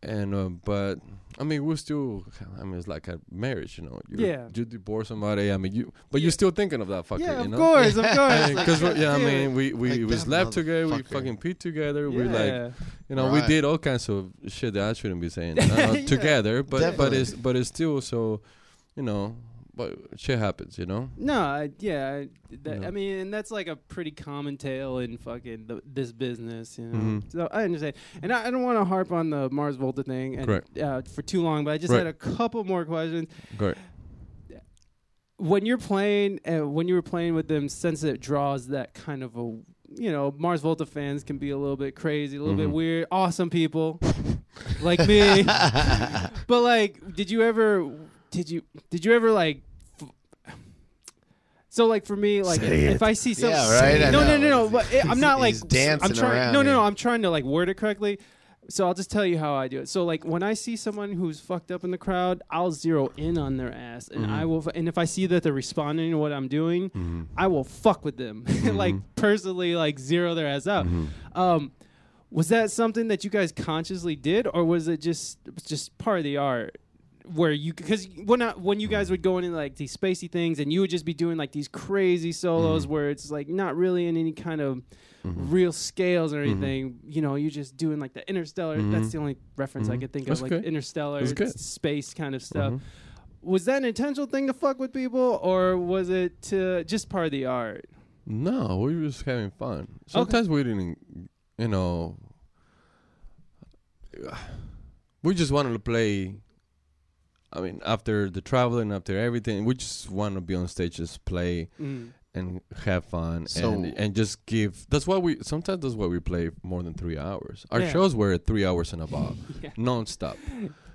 and uh, but I mean we're still. I mean it's like a marriage, you know. You, Yeah. You divorce somebody. I mean you, but you're still thinking of that fucker. yeah, you of know? course, of course. Because yeah, I mean, we we, Like we slept together, we fucking peed together, we like you know we did all kinds of shit that I shouldn't be saying uh, Yeah. together, but but it's but it's still so, you know, but shit happens, you know. No, I, yeah, I, that, Yeah. I mean, and that's like a pretty common tale in fucking the, this business, you know. Mhm. So I understand, and I, I don't want to harp on the Mars Volta thing and Correct. uh, for too long, but I just Right. had a couple more questions. When you're playing, uh, when you were playing with them, since it draws that kind of a, you know, Mars Volta fans can be a little bit crazy, a little bit Mhm. weird, awesome people like me. but like, did you ever? Did you? Did you ever like? F- So like for me, like Say if it. I see some, Yeah, right, I no, no, no, no. But it, I'm not like He's dancing I'm trying. around no, no, no. I'm trying to like word it correctly. So I'll just tell you how I do it. So like when I see someone who's fucked up in the crowd, I'll zero in on their ass, and Mhm. I will. And if I see that they're responding to what I'm doing, Mm-hmm. I will fuck with them, like Mhm. personally, like zero their ass out. Um, was that something that you guys consciously did, or was it just just part of the art? Where you because when I, when you guys would go into like these spacey things, and you would just be doing like these crazy solos Mhm. where it's like not really in any kind of Mm-hmm. real scales or anything. You know, you're just doing like the interstellar. That's Mhm. the only reference I Mhm. could think That's of, like good. interstellar space kind of stuff. Was that an intentional thing to fuck with people, or was it to just part of the art? No, we were just having fun. Sometimes we didn't, you know. We just wanted to play. I mean, after the traveling, after everything, we just want to be on stage, just play Mm. and have fun, So- and and just give. That's why we sometimes that's why we play more than three hours. Our Yeah. shows were three hours and above, Yeah. non-stop.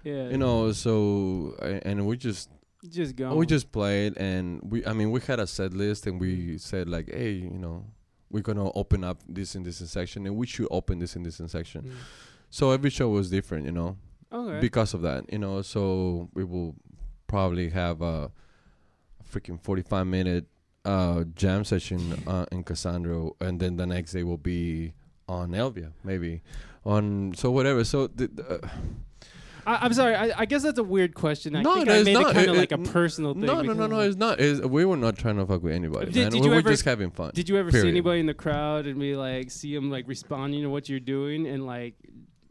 Yeah, You know, so and we just just go. we just played, and we. I mean, we had a set list, and we said like, hey, you know, we're gonna open up this and this section, and we should open this and this section. Mm. So every show was different, you know, Okay. because of that, you know. So we will probably have a freaking forty-five minute uh, jam session uh, in Cassandra, and then the next day will be on L'Via, maybe on so whatever. So uh, I, I'm sorry. I, I guess that's a weird question. I No, think no, I it's made not. it kind of like a personal thing. No, no, no, no. It's not. It's, we were not trying to fuck with anybody, Did- did we were ever- just having fun. Did you ever see anybody in the crowd and be like, see them like responding to what you're doing and like,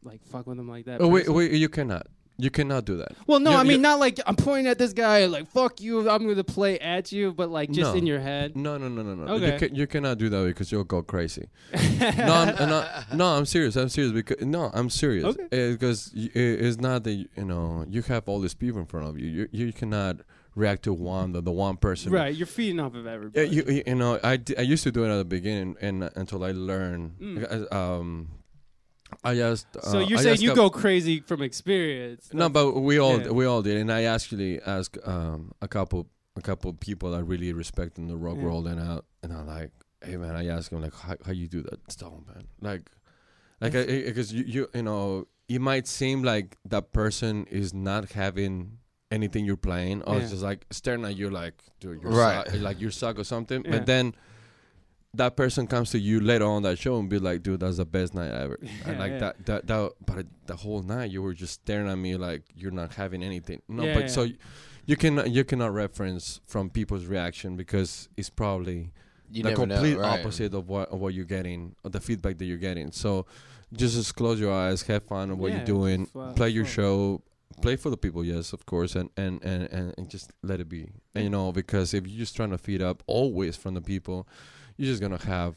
like fuck with them like that? Oh, wait, personally? wait. You cannot. You cannot do that. Well, no, You- I mean you- not like I'm pointing at this guy like fuck you. I'm going to play at you, but like just No. in your head. No, no, no, no, no. Okay. You, can, you cannot do that because you'll go crazy. no, I'm, I'm not, no, I'm serious. I'm serious because no, I'm serious. Okay. Uh, because y- it- it's not that you you know you have all these people in front of you. You you cannot react to one the, the one person. Right, you're feeding off of Yeah, everybody. you, you you know I, d- I used to do it at the beginning and until I learned Mm. uh, um I just so uh, you're I saying you got- go crazy from experience? no but we all yeah. we all did and I actually asked um a couple a couple people I really respect in the rock Yeah. world and I and I like hey man I asked him like how, how you do that stuff man like like because you, you you know it might seem like that person is not having anything you're playing or Yeah. it's just like staring at you like dude you're Right. su- like you suck or something Yeah. but then that person comes to you later on that show and be like dude that's the best night ever Yeah, and like yeah. that that that but the whole night you were just staring at me like you're not having anything no Yeah, but yeah. so you can you cannot reference from people's reaction because it's probably You the never know, complete right. opposite of what of what you're getting, of the feedback that you're getting. So just just close your eyes, have fun of what Yeah, you're doing, fu- play your fun. show, play for the people, yes, of course, and and, and, and and just let it be. And you know, because if you're just trying to feed up always from the people, you're just gonna have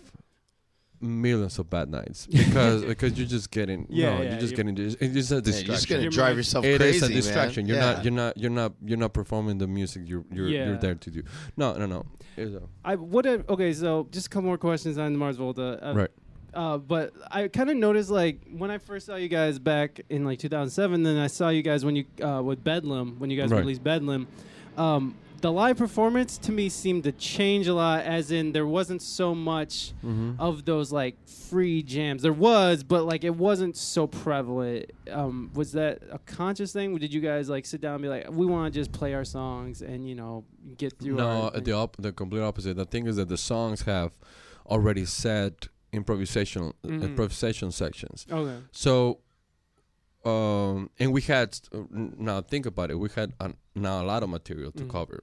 millions of bad nights because because you're just getting Yeah, no, yeah, you're just you're- getting it's just a Yeah, you're just gonna drive yourself It crazy, is a man. distraction. You're Yeah. not. You're not. You're not. You're not performing the music. You're. You're. Yeah. You're there to do. No. No. No. It's a- I what? If, okay, so just a couple more questions on the Mars Volta. Uh, Right. Uh, but I kind of noticed like when I first saw you guys back in like 2007, then I saw you guys when you uh, with Bedlam when you guys Right. released Bedlam. Um, the live performance to me seemed to change a lot, as in there wasn't so much Mm-hmm. of those like free jams. There was, but like it wasn't so prevalent. Um, was that a conscious thing? Did you guys like sit down and be like, we want to just play our songs and you know get through? No, our uh, the op- the complete opposite. The thing is that the songs have already set improvisation Mhm. improvisation sections. okay. So, um, and we had uh, now think about it. We had uh, now a lot of material to Mhm. cover.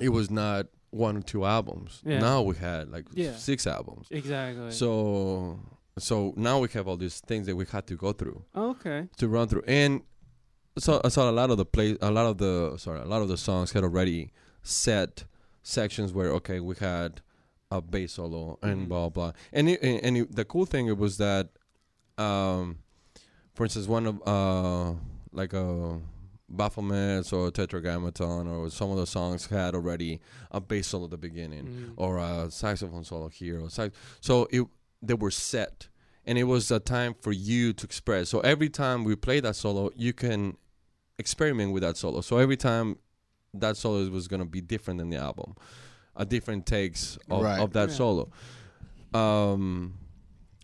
It was not one or two albums. Yeah. Now we had like Yeah. six albums. Exactly. So, so now we have all these things that we had to go through. okay. to run through and so I saw a lot of the play a lot of the sorry a lot of the songs had already set sections where okay we had a bass solo and Mhm. blah blah and it, and, it, the cool thing it was that um for instance one of uh like a Baphomets or Tetragrammaton or some of the songs had already a bass solo at the beginning Mhm. or a saxophone solo here or sax- so it they were set and it was a time for you to express so every time we play that solo you can experiment with that solo so every time that solo was going to be different than the album a different takes of, Right. of that Yeah. solo um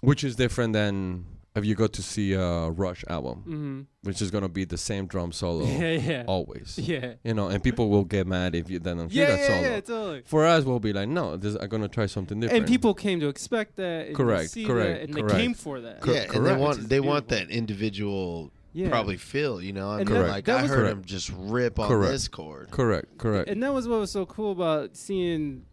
which is different than if you go to see a rush album Mm-hmm. which is going to be the same drum solo Yeah, yeah, always yeah. you know and people will get mad if you then don't hear Yeah, that yeah, solo yeah, totally. for us we'll be like no this, i'm gonna try something different And people came to expect that. And Correct, see correct, That, and correct. they came for that. Cor- yeah, and they correct. want Which is they want that individual Yeah. probably feel, you know. I And mean, that- like that I heard Correct. him just rip on Correct. this chord. correct correct And that was what was so cool about seeing,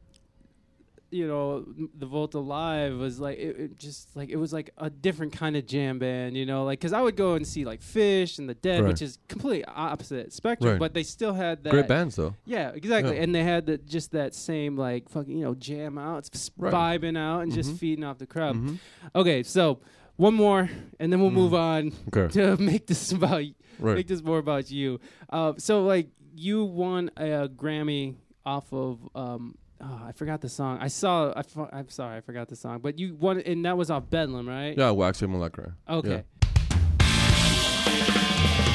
you know, the Volta live was like it, it just like it was like a different kind of jam band, you know, like because I would go and see like Phish and the Dead, Right. which is completely opposite spectrum, Right. but they still had that great bands though Yeah, exactly. Yeah. And they had the, just that same like fucking you know jam out, Right. vibing out and just Mhm. feeding off the crowd. Mhm. Okay, so one more, and then we'll move on okay to make this about make this more about you. Uh, so like you won a, Grammy off of um, oh, I forgot the song. I saw. I fu- I'm sorry, I forgot the song. But you won, and that was off Bedlam, right? yeah wax simulacra Okay. Follow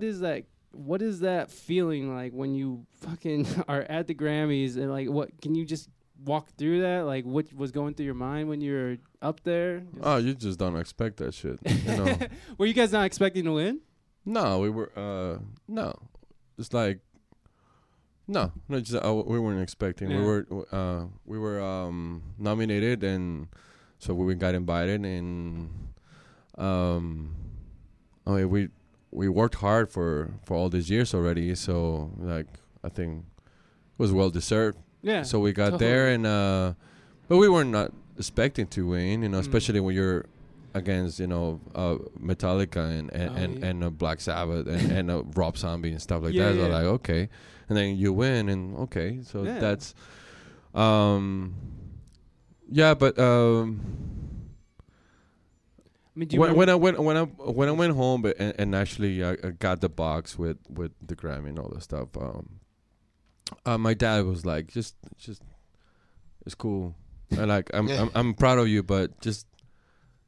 what is that? What is that feeling like when you fucking are at the Grammys and like what? Can you just walk through that? Like what was going through your mind when you were up there? Oh, you just don't expect that shit. You know. were you guys not expecting to win? no, we were. Uh, no, it's like. No, no, just uh, we weren't expecting. We were, uh, we were um, nominated, and so we got invited, and um, I mean, we we worked hard for for all these years already. So like, I think it was well deserved. Yeah. So we got totally. there, and uh, but we were not expecting to win. You know, Mm. especially when you're against you know uh, Metallica and and Oh, and, yeah. and uh, Black Sabbath and and uh, Rob Zombie and stuff like Yeah, that. So yeah. like okay, and then you win, and okay, so that's um yeah, but um. I mean, do you When, when I went when I when I went home but, and, and actually I, I got the box with with the Grammy and all that stuff. Um, uh, my dad was like, just just it's cool. I like I'm, Yeah. I'm I'm proud of you, but just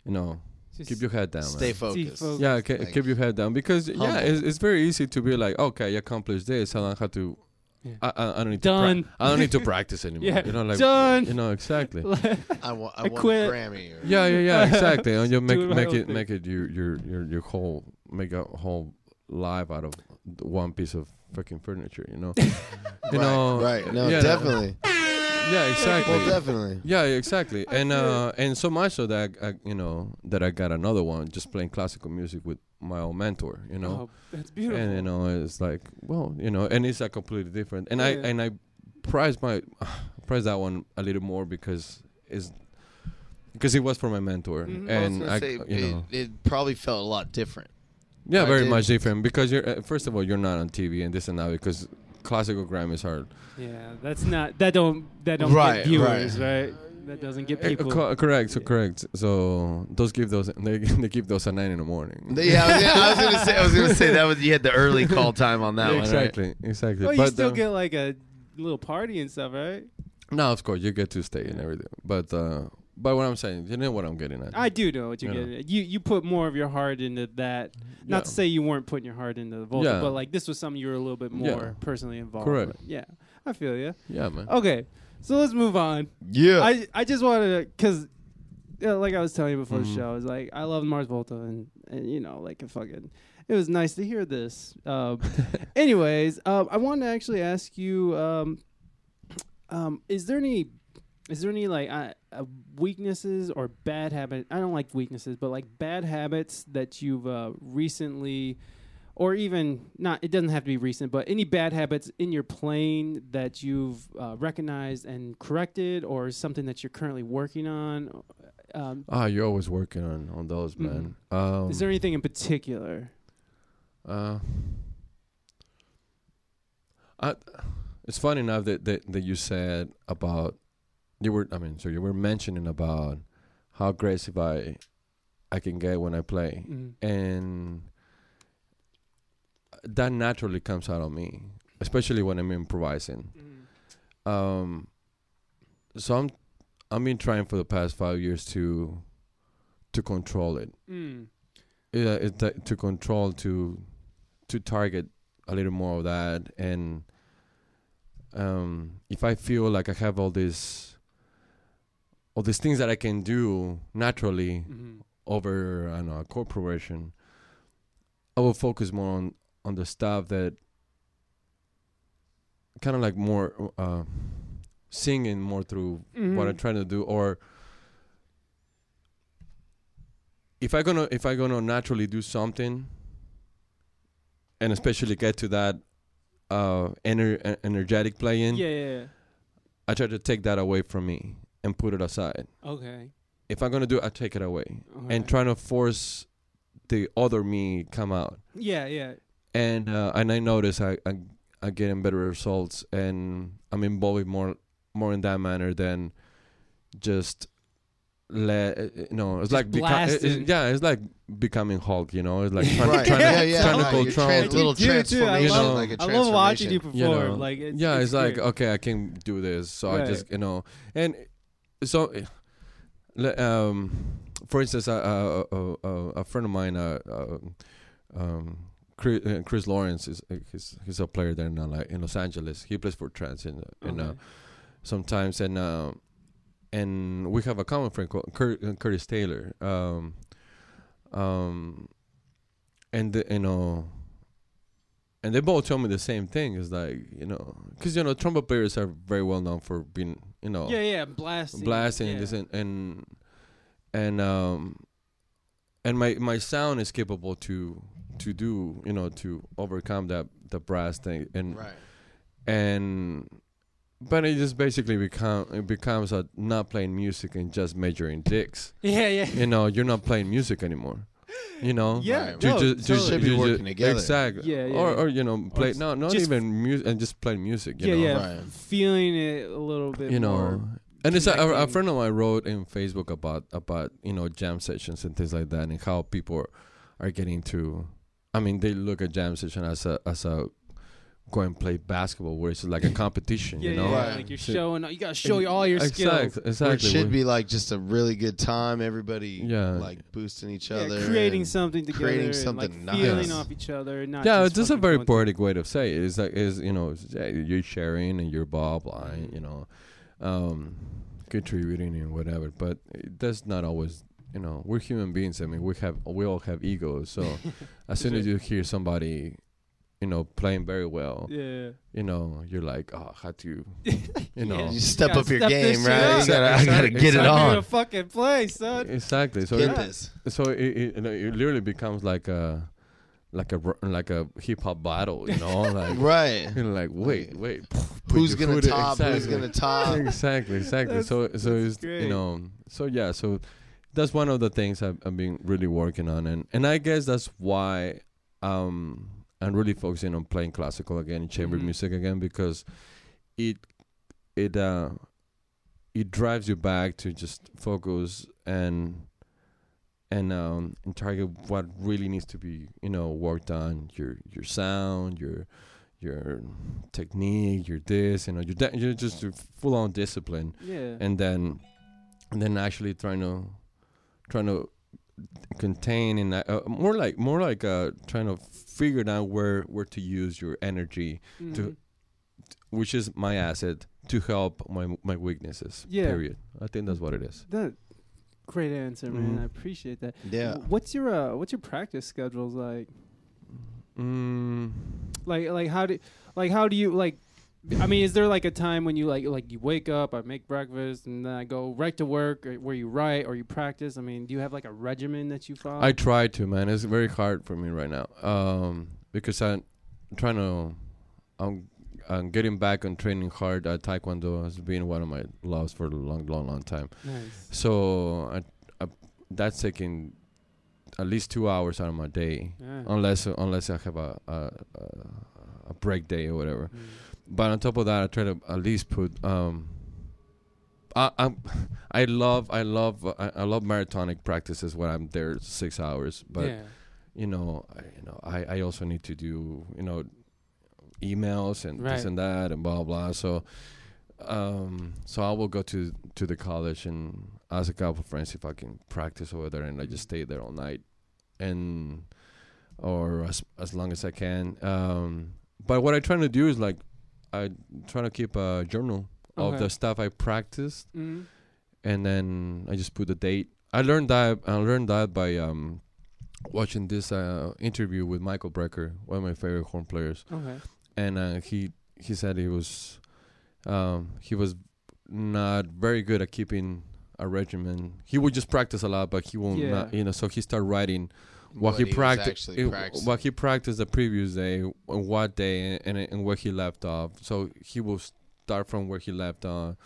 you know just keep your head down. Stay man. focused. focused. Yeah, ke- Like, keep your head down because yeah, it's, it's very easy to be like, okay, I accomplished this. I don't have to. Yeah. I, I, I don't need Done. to. Pra- I don't need to practice anymore. Yeah, you know, like done. You know exactly. I, wa- I, I won quit. a Grammy. Or, Yeah, yeah, yeah, exactly. And you make Doing make it thing. make it your your your your whole make a whole life out of one piece of fucking furniture. You know. you right, know. right. No, yeah, definitely. Yeah, exactly. Well, definitely. yeah, exactly. And uh, and so much so that I, you know that I got another one just playing classical music with my old mentor. You know. Oh, that's beautiful. And you know, it's like, well, you know, and it's like completely different. And I Yeah. and I prize my prize that one a little more because it's because it was for my mentor, Mhm. I was and gonna I, say, you it, know, it probably felt a lot different. yeah, I very did- much different because you're uh, first of all you're not on TV and this and that because classical Grammys are yeah, that's not that don't that don't Right, get viewers, right. That doesn't get uh, people. co- correct, so correct. So those give those they they give those at nine in the morning. Yeah, I was, gonna, I was gonna say. I was gonna say that was you had the early call time on that Yeah, one. right? exactly, exactly. oh, you still uh, get like a little party and stuff, right? no, of course you get to stay and everything. But uh, but what I'm saying, you know what I'm getting at. I do know what you're Yeah. getting. At. You you put more of your heart into that. Not Yeah. to say you weren't putting your heart into the Volta, Yeah. but like this was something you were a little bit more Yeah. personally involved. Correct. with. Yeah, I feel you. Yeah, man. Okay, so let's move on. Yeah. I I just wanted to because. Yeah, like I was telling you before the Mhm. show, I was like, I love Mars Volta, and, and you know, like, it fucking, it was nice to hear this. Um, anyways, um, I wanted to actually ask you, um, um, is there any, is there any like uh, uh, weaknesses or bad habit? I don't like weaknesses, but like bad habits that you've uh, recently, or even not. It doesn't have to be recent, but any bad habits in your playing that you've uh, recognized and corrected, or something that you're currently working on. Um, Ah, you're always working on on those, Mhm. man. Um, is there anything in particular? uh, I, it's funny enough that, that that you said about you were. I mean, so you were mentioning about how aggressive I I can get when I play, Mm. and that naturally comes out of me, especially when I'm improvising. Um, so I'm I've been trying for the past five years to to control it. Mm. Yeah, it's that to control to to target a little more of that and um if I feel like I have all this all these things that I can do naturally Mhm. over I don't know a corporation I will focus more on on the stuff that kind of like more uh singing more through what I'm Mhm. trying to do or if I gonna if I gonna naturally do something and especially get to that uh ener- energetic playing Yeah, yeah, yeah. I try to take that away from me and put it aside Okay. if I'm gonna do it I take it away and trying to force the other me come out Yeah, yeah. And uh, and I notice I, I I getting better results and I'm involved more more in that manner than just let uh, you know it's Just like beca- it- it's- yeah it's like becoming Hulk you know it's like trying, Right. trying yeah, to yeah. trying no, to your control trans- little You do, too. I transformation, love- like a I love watching you perform. You know, like it's, yeah it's, like great. okay I can do this so I just you know and so uh, um for instance a a, a, a, a friend of mine uh, uh, um, Chris, uh, Chris Lawrence is uh, he's, he's a player there now, like in Los Angeles. He plays for Trans in, in uh, Okay. sometimes and uh, and we have a common friend called Cur- uh, Curtis Taylor. Um, um, and the, you know, and they both told me the same thing. Is like you know, because you know, trumpet players are very well known for being you know Yeah, yeah, blasting. blasting yeah. this and and and um and my my sound is capable to to do you know to overcome that the brass thing and Right. and but it just basically become it becomes a not playing music and just measuring dicks Yeah, yeah. you know you're not playing music anymore you know Yeah, Right. You no, ju- ju- totally. Should be you ju- working together. exactly Yeah, yeah. or or you know play s- no not even music and just play music you yeah, know yeah. Right. Feeling it a little bit you know more. and it's a, a, a friend of mine wrote in facebook about about you know jam sessions and things like that and how people are, are getting to i mean they look at jam session as a as a go and play basketball where it's like a competition Yeah, you know yeah, Right. like you're So- showing. You gotta show you all your skills. exactly, exactly Where it should We- be like just a really good time. Everybody Yeah. like boosting each Yeah, other. creating something together, creating and, something like feeling off each other. Not yeah, just it's just a very poetic way to say it. It's like is you know you're sharing and you're blah blah, you know, um, contributing and whatever. But it- that's not always you know we're human beings. I mean we have we all have egos. So as soon as you hear somebody, you know, playing very well, Yeah. you know, you're like oh how to you know You step gotta up your step game, right? You gotta, I gotta get it Exactly. I'm gonna fucking play, son. exactly. So Get it, this. so it, it, you know, it literally becomes like a like a like a hip hop battle, you know, like. Right. You're like, wait, wait. put Who's gonna foot in- top? Who's exactly. gonna top? exactly, exactly. That's- so, so it's great. you know, so yeah, so that's one of the things I've, I've been really working on, and and I guess that's why um I'm really focusing on playing classical again, chamber Mhm. music again, because it it uh it drives you back to just focus and and um and target what really needs to be you know worked on your your sound your your technique your this you know your di- you're just full on discipline Yeah. and then and then actually trying to trying to contain and uh, more like more like uh trying to figure out where where to use your energy to Mhm. which is my asset to help my my weaknesses Yeah. period i think that's what it is That great answer, man. Mhm. I appreciate that. Yeah. What's your uh, what's your practice schedules like? mm, Like like how do like how do you like? I mean, is there like a time when you like like you wake up, I make breakfast, and then I go right to work, or where you write or you practice? I mean, do you have like a regimen that you follow? I try to, man. It's very hard for me right now, um, because I'm trying to. I'm, I'm getting back on training hard. Uh, Taekwondo has been one of my loves for a long, long, long time. nice. So I, I, that's taking at least two hours out of my day, Yeah. unless unless I have a a, a, a break day or whatever. Mm. But on top of that, I try to at least put. Um, I I'm, I love I love I, I love marathonic practices when I'm there six hours. But yeah. you know I, you know I, I also need to do you know emails and Right. this and that and blah blah. So um so I will go to to the college and ask a couple of friends if I can practice over there, and I just stay there all night and or as as long as I can. Um, but what I try to do is like I try to keep a journal of the stuff I practiced, Mhm. and then I just put the date. I learned that I learned that by um, watching this uh, interview with Michael Brecker, one of my favorite horn players, Okay. and uh, he he said he was um, he was not very good at keeping a regimen. He would just practice a lot, but he won't. Yeah. Not, you know, so he started writing what, he practiced, what he practiced the previous day, on what day, and and where he left off. So he will start from where he left off,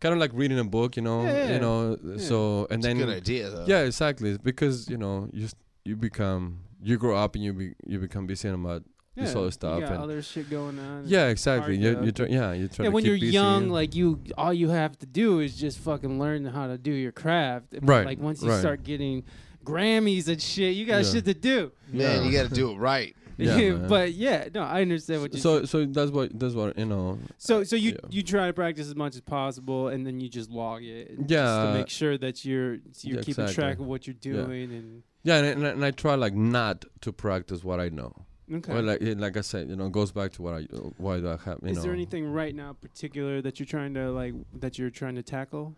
kind of like reading a book, you know. Yeah. You know, Yeah. so and It's a then good idea though. yeah, exactly. Because you know you you become you grow up and you be, you become busy about Yeah. this other stuff You got and other shit going on. yeah, exactly. You you try, yeah you try Yeah, when you're young, like you, all you have to do is just fucking learn how to do your craft. Right, Like once you right. start getting Grammys and shit, you got Yeah. shit to do. Man, Yeah. you got to do it right. Yeah, man. but yeah, no, I understand what you. so so that's what that's what you know. so so you yeah. you try to practice as much as possible, and then you just log it. just Yeah. to make sure that you're you're Yeah, keeping exactly. track of what you're Yeah. doing and. Yeah, and, and, I- and I try like not to practice what I know. Okay. Well, like it- like I said, you know, it goes back to what I why do I have. You Is know, there anything right now particular that you're trying to like that you're trying to tackle?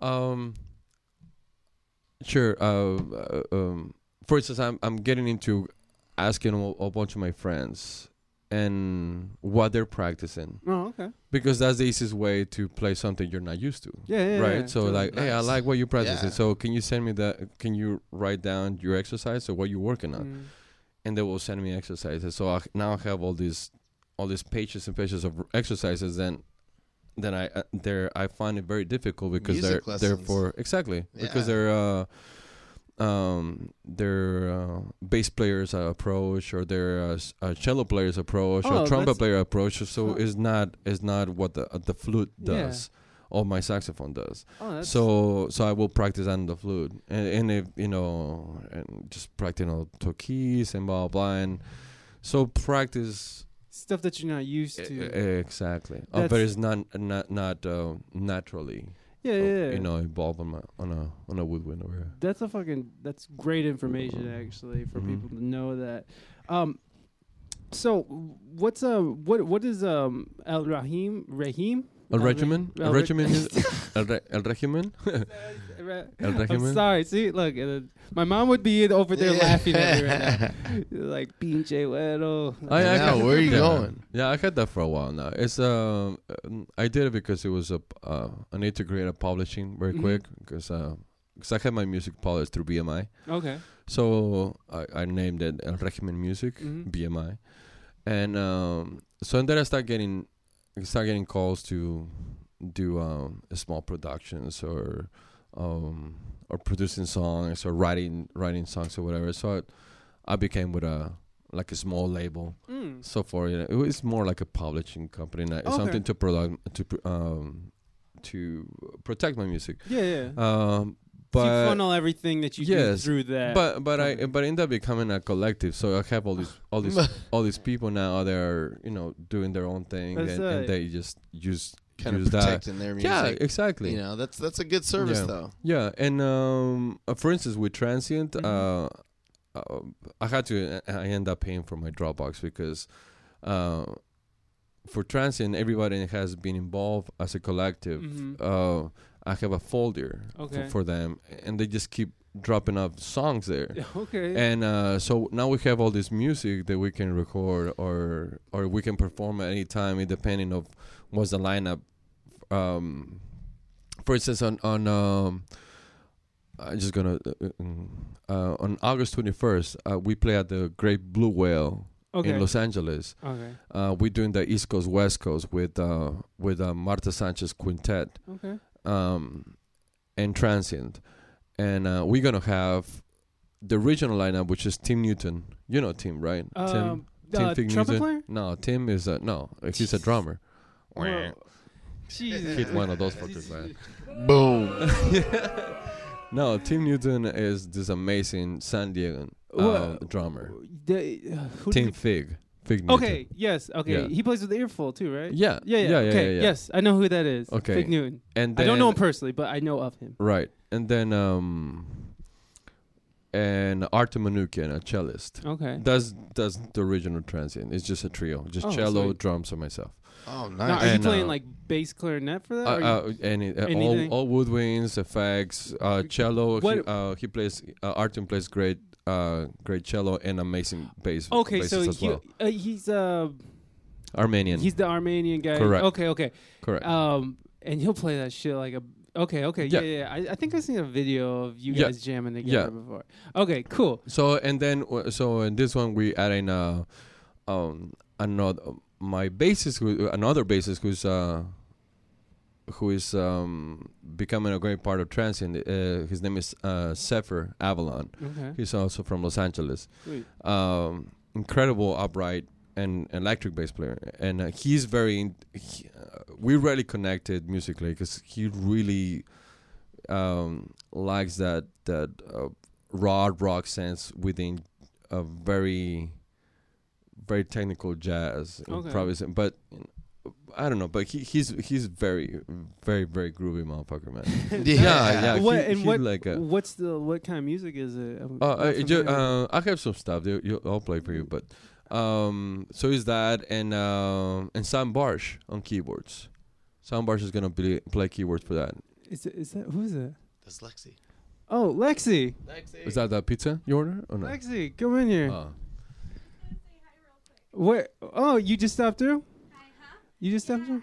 Um, sure. Uh, uh, um, for instance, I'm I'm getting into asking a, a bunch of my friends and what they're practicing Oh, okay. because that's the easiest way to play something you're not used to. Yeah, yeah. right. yeah, so totally. like, hey, I like what you're practicing. Yeah. So can you send me that? Can you write down your exercise or what you're working on? Mm. and they will send me exercises. So I, now I have all these all these pages and pages of exercises. Then then I uh, there I find it very difficult because Music they're they're lessons. for exactly because Yeah. they're uh um their uh, bass players uh, approach or their uh, uh, cello players approach Oh, or trumpet player approach so Huh. it's not is not what the uh, the flute Yeah. does or my saxophone does Oh, so so I will practice on the flute and, and if you know and just practice you know to keys and blah blah and so practice stuff that you're not used to. exactly uh, but it's not not not uh, naturally yeah, uh, yeah, yeah. you know involved on, my, on a on a woodwind or. That's a fucking that's great information actually for Mhm. people to know that. Um so what's uh what what is um El Rahim Rahim? A El Ra- regimen? El A regimen? is- El, re, el regimen? Ra- El I'm sorry. See, look, uh, my mom would be over there Yeah. laughing at me right now. like pinche güero. I, I Now, where are you going? Yeah, I had that for a while now. It's um, I did it because it was a uh, I need to create a publishing very Mhm. quick because uh, cause I had my music published through BMI. Okay. So I, I named it El Regimen Music Mhm. BMI, and um, so and then I start getting I start getting calls to do um, small productions or um, or producing songs or writing writing songs or whatever. So I, I became with a like a small label. Mm. So for you know, it was more like a publishing company, not Okay. something to product to pr- um to protect my music. Yeah, yeah. Um, so you funnel everything that you yes, do through that. but but I but end up becoming a collective. So I have all these all these all these people now. They're you know doing their own thing, and, and they just use Kind of use that. protecting their music. Yeah, exactly. You know, that's that's a good service Yeah. though. Yeah, and um, uh, for instance, with Transient, Mhm. uh, uh, I had to. I end up paying for my Dropbox because uh, for Transient, everybody has been involved as a collective. Mhm. Uh, I have a folder Okay. for, for them, and they just keep dropping off songs there. okay. And uh, so now we have all this music that we can record or or we can perform at any time, depending of what's the lineup. Um, for instance, on on um, I'm just gonna uh, uh, on August 21st, uh, we play at the Great Blue Whale okay. in Los Angeles. okay. Uh, we're doing the East Coast West Coast with uh, with uh, Marta Sanchez Quintet Okay. Um, and Transient, and uh, we're gonna have the original lineup, which is Tim Newton. You know Tim, right? Tim. Um, Tim uh, Fig trumpet Newton. player? No, Tim is a no. He's a drummer. Whoa. Jesus. He's one of those fuckers, man. Boom. No, Tim Newton is this amazing San Diego uh, drummer. The, uh, Tim did Fig. Fig Newton. Okay. Yes. Okay. Yeah. He plays with Earful too, right? Yeah. Yeah. Yeah. Yeah. okay. yeah, yeah. Yes, I know who that is. Okay. Fig Newton. And I don't know him personally, but I know of him. Right. And then um and Artem Manukian, a cellist. Okay. Does does the original transient. It's just a trio. Just Oh, cello, sweet. drums, and myself. Oh, Now, nice. are you playing uh, like bass clarinet for that? Uh, uh, any, uh, all, anything? all woodwinds, effects, uh, cello. He, What- uh, he plays. Uh, Artem plays great, uh, great cello and amazing bass. okay, so he, well. uh, he's uh Armenian. he's the Armenian guy. Correct. Okay. Okay. correct. Um, and he'll play that shit like a. Okay, okay, yeah, Yeah. yeah. yeah. I, I think I've seen a video of you Yeah. guys jamming together Yeah. before. Okay, cool. So and then uh, so in this one we add in uh um another my bassist who another bassist who's uh who is um becoming a great part of transient uh, his name is uh Zephyr Avalos. Okay, he's also from Los Angeles. Um incredible upright and electric bass player. And uh, he's very in, he, uh, we really connected musically because he really um likes that that uh, raw rock sense within a very very technical jazz. Okay. improvisation but I don't know, but he he's he's very very very groovy motherfucker, man. Yeah. Yeah, yeah. what he- and what? like a- what's the what kind of music is it? I'm Uh, not uh, ju- uh, I have some stuff. They, you, I'll play for you, but um, so is that and um and Sam Barsh on keyboards. Sam Barsh is gonna play, play keyboards for that. is, it, is that who is it? That's Lexi. Oh, Lexi. Lexi. Is that the pizza you order or no? Lexi, come in here. Uh, What? Oh, you just stopped through? You just stopped through?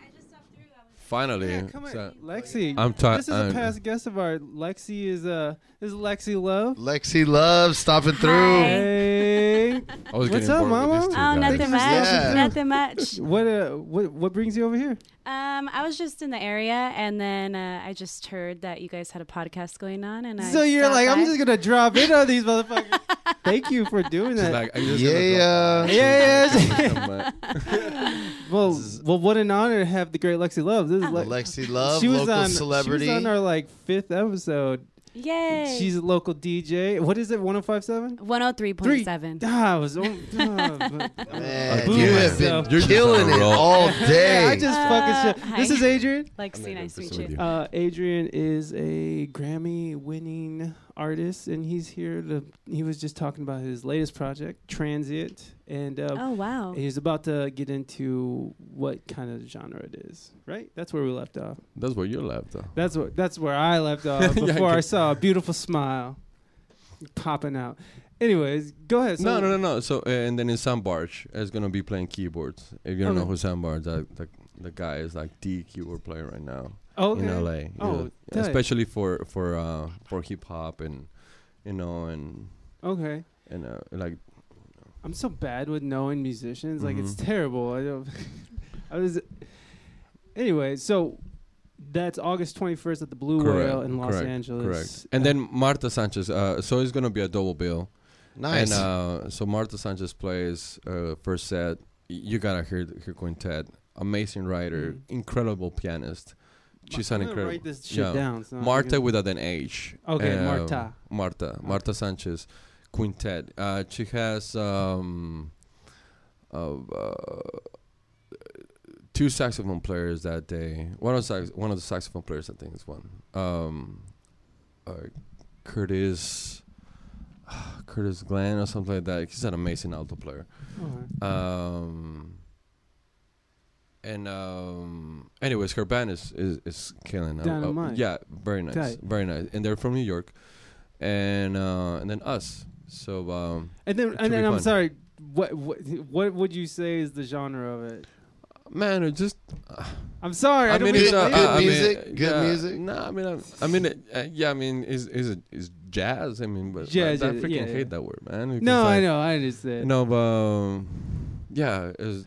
Finally, Yeah, come so- in. Lexi. I'm tired. This is a past guest of ours. Lexi is uh this is Lexi Love. Lexi Love stopping through. Hey. I was What's up, bored with mama? these two Oh, guys. nothing Thank you for much. stopping through. Nothing much. what uh what what brings you over here? Um, I was just in the area, and then uh, I just heard that you guys had a podcast going on, and I so you're stopped like, I'm just gonna drop in on these motherfuckers. Thank you for doing She's that. like, I'm just Yeah. gonna Yeah, yeah. well, well, what an honor to have the great Lexi Love. This is Le- Lexi Love, she was local on celebrity. She was on our like fifth episode. Yay! She's a local DJ. What is it? 105.7? 103.7. Ah, I was. Oh, ah, Man, you have myself. been You're killing it all day. Yeah, I just fucking Uh, shit. This is Adrian. Lexi, nice to meet you. you. Uh, Adrian is a Grammy-winning artist, and he's here to. He was just talking about his latest project, Transient, and uh, Oh wow! he's about to get into what kind of genre it is. Right? That's where we left off. That's where you left, off. That's what. That's where I left off Yeah, before I saw a beautiful smile popping out. Anyways, go ahead. no, So- no, no, no. So uh, and then in Sam Barsh is gonna be playing keyboards. If you don't know who Sam Barsh, that the, the guy is like the keyboard player right now Oh, okay. in LA. you Oh, know, especially for for uh, for hip hop and you know and Okay. and uh, like I'm so bad with knowing musicians. Like it's Mhm. terrible. I don't. I was. Anyway, so that's August 21st at the Blue correct, Whale in Los correct, Angeles. correct. And then Marta Sanchez. Uh, so it's gonna be a double bill. nice. And uh, so Marta Sanchez plays uh, first set. Y- You gotta hear her quintet. Amazing writer, Mhm. incredible pianist. She's an incredible. Write this shit yeah. down. so Marta without an H. Okay, Uh, Marta. Marta. Marta Sanchez quintet. Uh, she has um, uh, uh, two saxophone players that day. One of the sax- one of the saxophone players, I think, is one. Um, uh, Curtis. Curtis Glenn or something like that. He's an amazing alto player. Okay. Um, and um, anyways, her band is is, is killing. Uh, uh, yeah, very nice, Tight. very nice. And they're from New York, and uh, and then us. So um, And then, and be then I'm fun. sorry. What what what would you say is the genre of it? man, it just. I'm sorry. I, I don't mean, mean it's to uh, good uh, I mean, music? Good yeah, music? No, I mean, I, I mean, it, uh, yeah, I mean, is is it is jazz? I mean, but Jazz, I, I freaking yeah, hate that word, man. No, I like, know. I understand. No, but um, yeah, it's,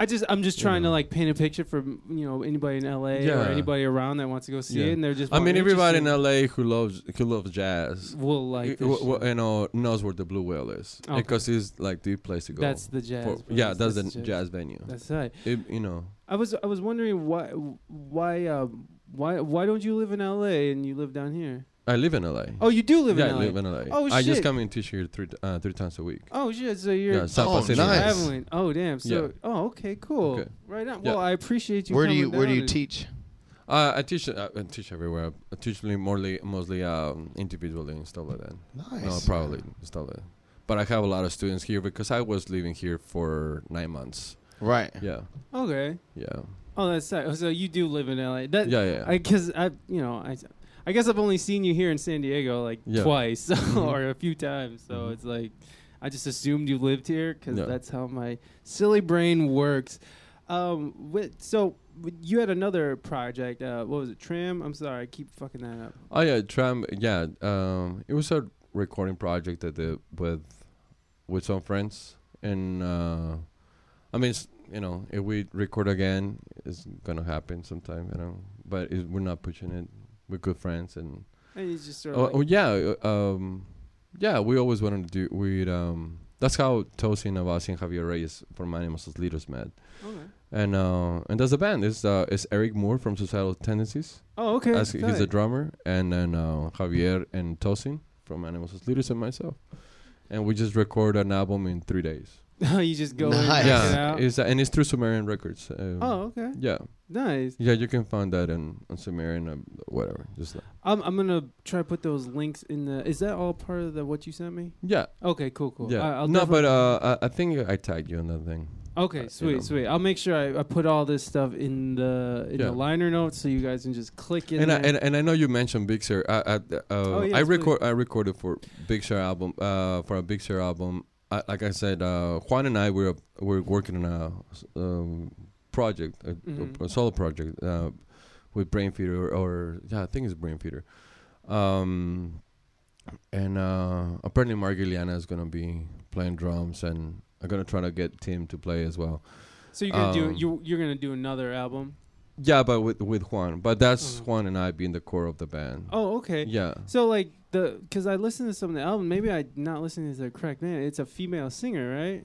I just I'm just trying to like paint a picture for you know anybody in LA or anybody around that wants to go see Yeah. it, and they're just. I mean, everybody in. LA who loves who loves jazz will like this w- shit. you know knows where the Blue Whale is Okay. because it's like the place to go. That's the jazz. for- yeah, that's, the jazz. venue. That's right. It, you know, I was I was wondering why why um why why don't you live in LA and you live down here? I live in LA. Oh, you do live yeah, in LA. Yeah, I live in LA. Oh, shit! I just come and teach here three uh, three times a week. Oh shit! So you're Yeah, San Oh, Pacific. nice. traveling. Oh damn. So Yeah. oh okay cool. Okay. Right on. Yeah. Well, I appreciate you. where do coming you where do you teach? Uh, I teach uh, I teach everywhere. I teach mostly mostly um, individually and stuff like that. Nice. No, probably and stuff like that. But I have a lot of students here because I was living here for nine months. Right. Yeah, Okay. yeah, Oh, that's sad. So you do live in LA. That yeah, yeah. I because I you know I I guess I've only seen you here in San Diego like Yeah. twice Mhm. or a few times. So Mhm. it's like I just assumed you lived here because Yeah. that's how my silly brain works. Um, with, so you had another project. Uh, what was it? Tram. I'm sorry, I keep fucking that up. Oh yeah, tram. Yeah, um, it was a recording project that did with with some friends, and uh, I mean, it's, you know, if we record again, it's gonna happen sometime, you know. But it, we're not pushing it. We're good friends, and And it's just sort oh, of oh like, yeah, um, yeah, we always wanted to do. We um, that's how Tosin Abasi and Javier Reyes from Animals as Leaders met, okay. and uh, and that's the band. It's uh, it's Eric Moore from Suicidal Tendencies. Oh, okay. As he's the tight. drummer, and then uh, Javier and Tosin from Animals as Leaders and myself, and we just record an album in three days. you just go in and Nice. check it yeah, out. it's uh, and it's through Sumerian Records. Um, oh, okay, yeah, nice. yeah, you can find that in on Sumerian, uh, whatever. Just I'm I'm gonna try to put those links in the. Is that all part of the what you sent me? yeah, Okay, cool, cool. yeah. I, I'll no, but definitely- uh, I, I think I tagged you on that thing. Okay, Uh, you sweet, know. sweet. I'll make sure I, I put all this stuff in the in Yeah. the liner notes so you guys can just click in. And I, there. and, and I know you mentioned Big Sir. I, I, uh, Oh, yes, I record I recorded for Big Sir album uh, for a Big Sir album. I, like I said, uh, Juan and I were were working on a um, project, a, Mhm. a solo project uh, with Brainfeeder, or, yeah, I think it's Brainfeeder. Um, and uh, apparently Mark is gonna be playing drums, and I'm gonna try to get Tim to play as well. so you're gonna do um, you you're gonna do another album. Yeah, but with with Juan. But that's Mhm. Juan and I being the core of the band. Oh, okay. Yeah. So like the because I listened to some of the album. Maybe I not listening to the correct name. It's a female singer, right?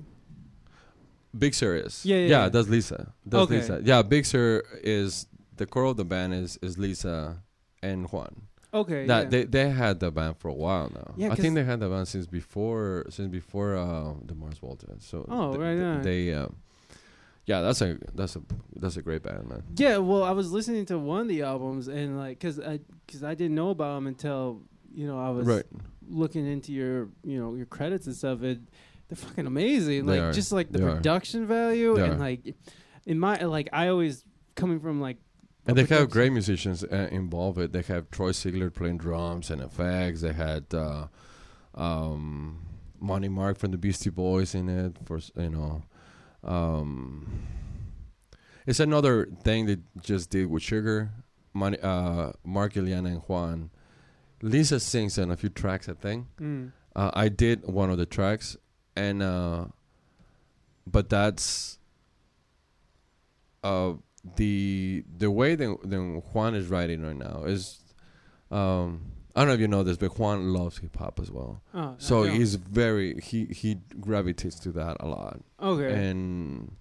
Big Sir is. Yeah, yeah, yeah. yeah. That's Lisa. That's Okay. Lisa. Yeah, Big Sir is the core of the band is is Lisa and Juan. Okay. That yeah. they they had the band for a while now. Yeah, I think they had the band since before since before uh, the Mars Volta. So Oh, th- right th- on. They uh, yeah, that's a that's a that's a great band, man. Yeah, well, I was listening to one of the albums and like, cause I, cause I didn't know about them until you know I was Right. looking into your, you know, your credits and stuff. It, they're fucking amazing. They like are. just like the They are. production value They and are. like, in my like I always coming from like. And they have great musicians uh, involved. It. They have Troy Zeigler playing drums and effects. They had uh, um, Money Mark from the Beastie Boys in it. For you know, um, it's another thing they just did with Sugar. Money, uh, Mark, Iliana, and Juan. Lisa sings on a few tracks. I think Mm. uh, I did one of the tracks, and uh, but that's uh, the the way that, that Juan is writing right now is um, I don't know if you know this, but Juan loves hip hop as well. Oh, So yeah. he's very he he gravitates to that a lot, okay. and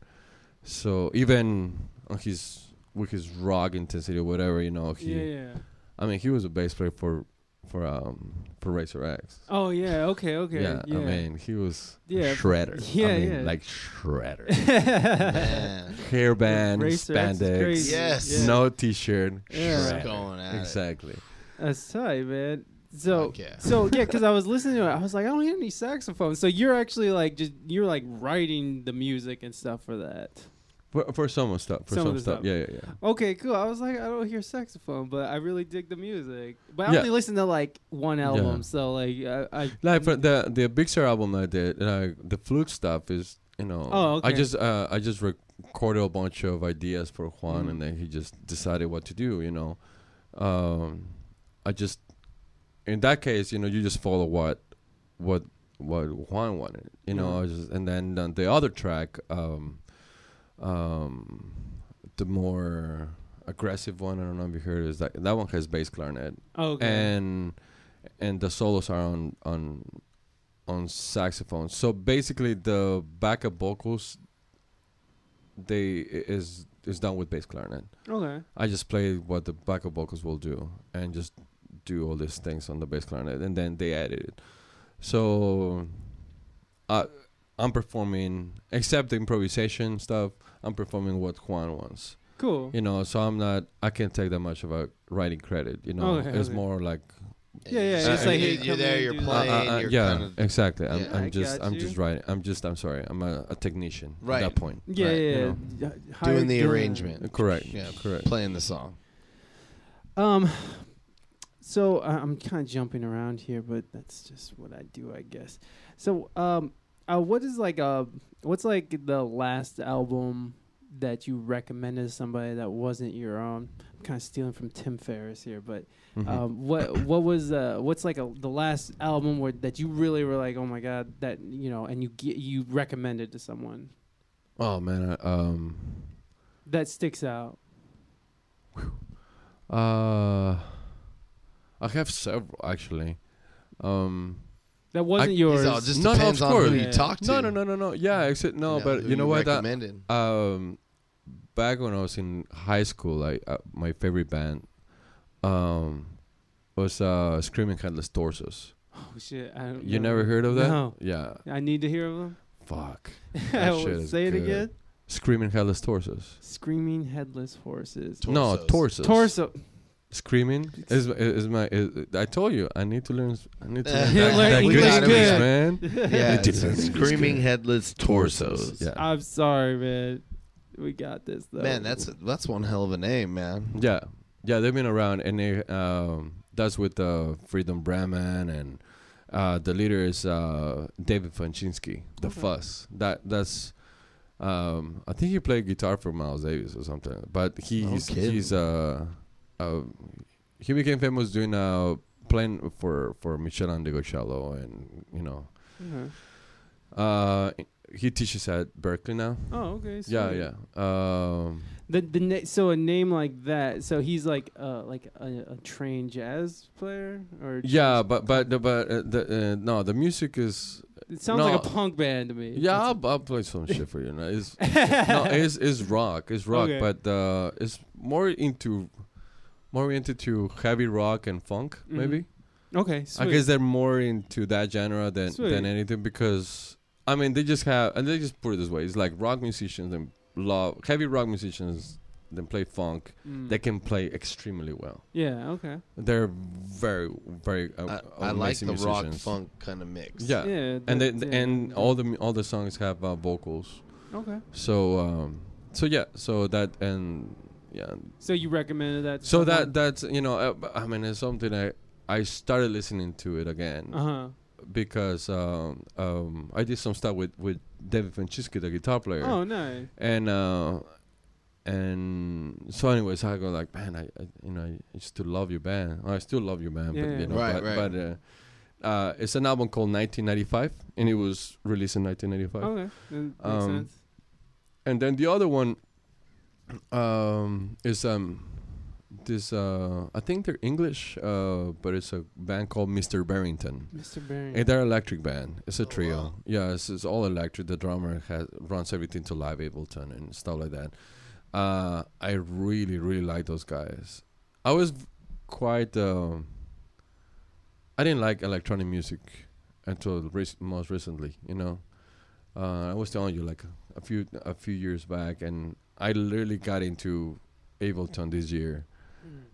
so even on his with his rock intensity or whatever, you know, he yeah, yeah. I mean he was a bass player for for um for Racer X. Oh yeah. Okay. Okay. Yeah, Yeah. I mean, he was Yeah, shredder. yeah, I mean, yeah. like shredder. Hairband, Racer X is spandex. Yes. Yeah. no t-shirt. Yeah. Just shredder. going at it. Exactly. That's tight, man. So, Fuck yeah. so yeah, because I was listening to it, I was like, I don't hear any saxophone. So you're actually like just you're like writing the music and stuff for that. For, for some of stuff. For Some some, of the stuff. stuff. Yeah, yeah, yeah. Okay, cool. I was like, I don't hear saxophone, but I really dig the music. But I Yeah. only listened to like one album, Yeah. so like I, I Like for the the Big Sir album I did, uh, the flute stuff is you know. Oh, okay. I just uh, I just recorded a bunch of ideas for Juan, Mhm. and then he just decided what to do. You know, um, I just in that case, you know, you just follow what what what Juan wanted. You know. I just, and then on the other track, um, um, the more aggressive one. I don't know if you heard is that that one has bass clarinet oh, okay. and and the solos are on on on saxophone. So basically, the backup vocals they is is done with bass clarinet. okay. I just play what the backup vocals will do and just do all these things on the bass clarinet, and then they edit it. So, uh, I'm performing, except the improvisation stuff. I'm performing what Juan wants Cool. you know so i'm not i can't take that much of a writing credit you know Okay, it's okay. more like Yeah, yeah, So it's like, you- hey, you're there, you're do that. playing, uh, uh, you're yeah kind of exactly i'm, Yeah. I I'm just got i'm just writing i'm just i'm sorry i'm a, a technician Right. at that point Yeah, Right, yeah, you yeah. doing the gun. arrangement. correct Yeah, correct playing the song. Um, so uh, I'm kind of jumping around here, but that's just what I do, I guess. So, um, uh, what is like uh, what's like the last album that you recommended to somebody that wasn't your own? I'm kind of stealing from Tim Ferriss here, but Mhm. um, what what was uh, what's like a, the last album where that you really were like, oh my god, that you know, and you get, you recommended to someone oh man I, um that sticks out. uh i have several actually um That wasn't I- yours. It just No, no, depends of on who you Yeah. talk to. no no no no no yeah except no but you know what that, recommended. um back when I was in high school, I uh, my favorite band um was uh Screaming Headless Torsos. oh shit! I don't You know. never heard of that? No. Yeah. I need to hear of them. fuck. That shit is Say it good. again. Screaming Headless Torsos. Screaming headless horses. No, Torsos. torsos. Torso. Screaming is is my. Is, I told you I need to learn. I need to learn that, that English good English, good. man. Yeah, It it's is. screaming headless torsos. Yeah. I'm sorry, man. We got this though. Man, that's that's one hell of a name, man. Yeah, yeah, they've been around, and they um, that's with uh, Freedom Bremner, and uh, the leader is uh, David Fiuczynski, the Okay. Fuss. That that's. Um, I think he played guitar for Miles Davis or something, but he's kidding. he's uh, uh, he became famous doing uh playing for for Meshell Ndegeocello, and you know, Okay. uh, he teaches at Berklee now. Oh, okay. Yeah, sweet. yeah. Um, The the na- so a name like that. So he's like uh like a, a trained jazz player or yeah, but but the but uh, the uh, no, the music is it sounds like a punk band to me. Yeah, I'll, I'll play some shit for you. No, it's no, it's, it's rock. It's rock, Okay. but uh, it's more into more into to heavy rock and funk. Mhm. Maybe okay. sweet. I guess they're more into that genre than Sweet. than anything because I mean they just have and they just put it this way. It's like rock musicians and love heavy rock musicians. Then play funk. Mm. They can play extremely well. yeah. Okay. They're very very. Uh, I, I like amazing the rock funk kind of mix. Yeah. Yeah. and they, that's- yeah, and yeah. all the all the songs have uh, vocals. Okay. So um, so yeah, so that and yeah, So you recommended that? so that that's you know uh, b- I mean it's something I I started listening to it again Uh huh. because um, um, I did some stuff with with David Francisco, the guitar player, Oh, nice. and uh, and so anyways I go like man I, I you know I used to love your band I still love your band Yeah. but you know Right, but, right. but uh, uh, it's an album called 1995 and it was released in 1995 Okay. That makes Um, sense. and then the other one um is um this uh i think they're english uh but it's a band called mr barrington Mr. Barrington. and they're electric band it's a Oh, trio wow. yeah it's, it's all electric the drummer has runs everything to live ableton and stuff like that uh i really really like those guys i was quite um i didn't like electronic music until rec- most recently you know uh, I was telling you like a few a few years back, and I literally got into Ableton this year.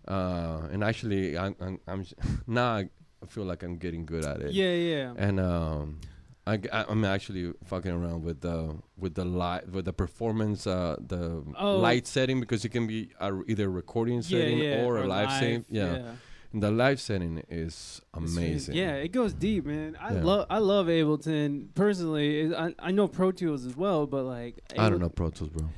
Uh, and actually, I'm, I'm, I'm now I feel like I'm getting good at it. Yeah, yeah. And um, I, am actually fucking around with the with the light with the performance uh the Oh. light setting because it can be a, either recording setting yeah. or a live, setting. Yeah. yeah. And the live setting is amazing. Yeah, it goes deep, man. I Yeah. love I love Ableton personally. I I know Pro Tools as well, but like I don't know Pro Tools, bro.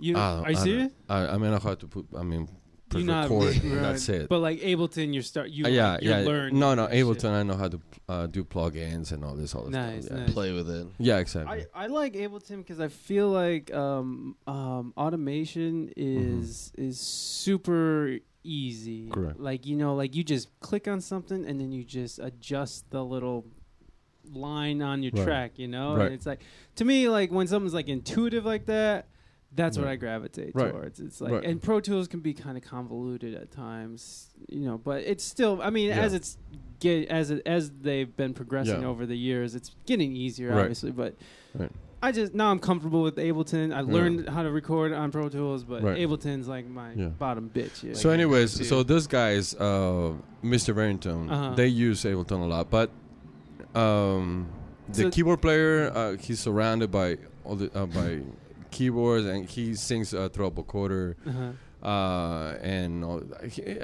You I don't- are you I serious? I, I mean, I know how to put. I mean, press You not record. and right. That's it. But like Ableton, you start you Uh, yeah, you're yeah. learning No, no, that shit. Ableton. I know how to uh, do plugins and all this, all this Nice, stuff. Yeah, nice. Play with it. yeah exactly. I, I like Ableton because I feel like um, um, automation Mm-hmm. is is super easy. Correct. Like you know, like you just click on something and then you just adjust the little line on your Right. track. You know, Right. and it's like to me like when something's like intuitive like that. That's what I gravitate Right. towards. It's like, Right. and Pro Tools can be kind of convoluted at times, you know. But it's still, I mean, Yeah. as it's get as it, as they've been progressing Yeah. over the years, it's getting easier, Right. obviously. But Right. I just now I'm comfortable with Ableton. I learned how to record on Pro Tools, but Right. Ableton's like my Yeah. bottom bitch. Yeah. so, anyways, so those guys, uh, Mr. Barrington, Uh-huh. they use Ableton a lot, but um, the So- keyboard player, uh, he's surrounded by all the uh, by keyboards, and he sings uh, a vocoder. uh-huh. uh, and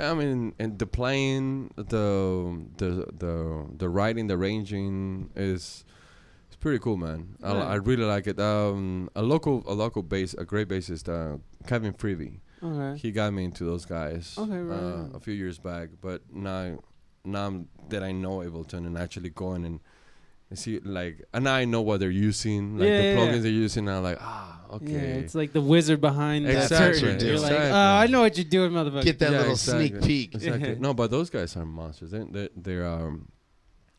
I mean, and the playing, the the the the writing, the arranging is it's pretty cool, man. I. I really like it. Um, a local a local bass, a great bassist, uh, Kevin Freeby. Okay. He got me into those guys Okay, right, uh, right. a few years back, but now now that I know Ableton and actually going and. See, like, and I know what they're using, like Yeah, the plugins yeah. they're using. I'm like, ah, okay. Yeah, it's like the wizard behind That's the what Exactly. you're curtain. You're doing. like, oh, I know what you're doing, motherfucker. Get that Yeah, little exactly. sneak peek. Exactly. no, but those guys are monsters. They they they're um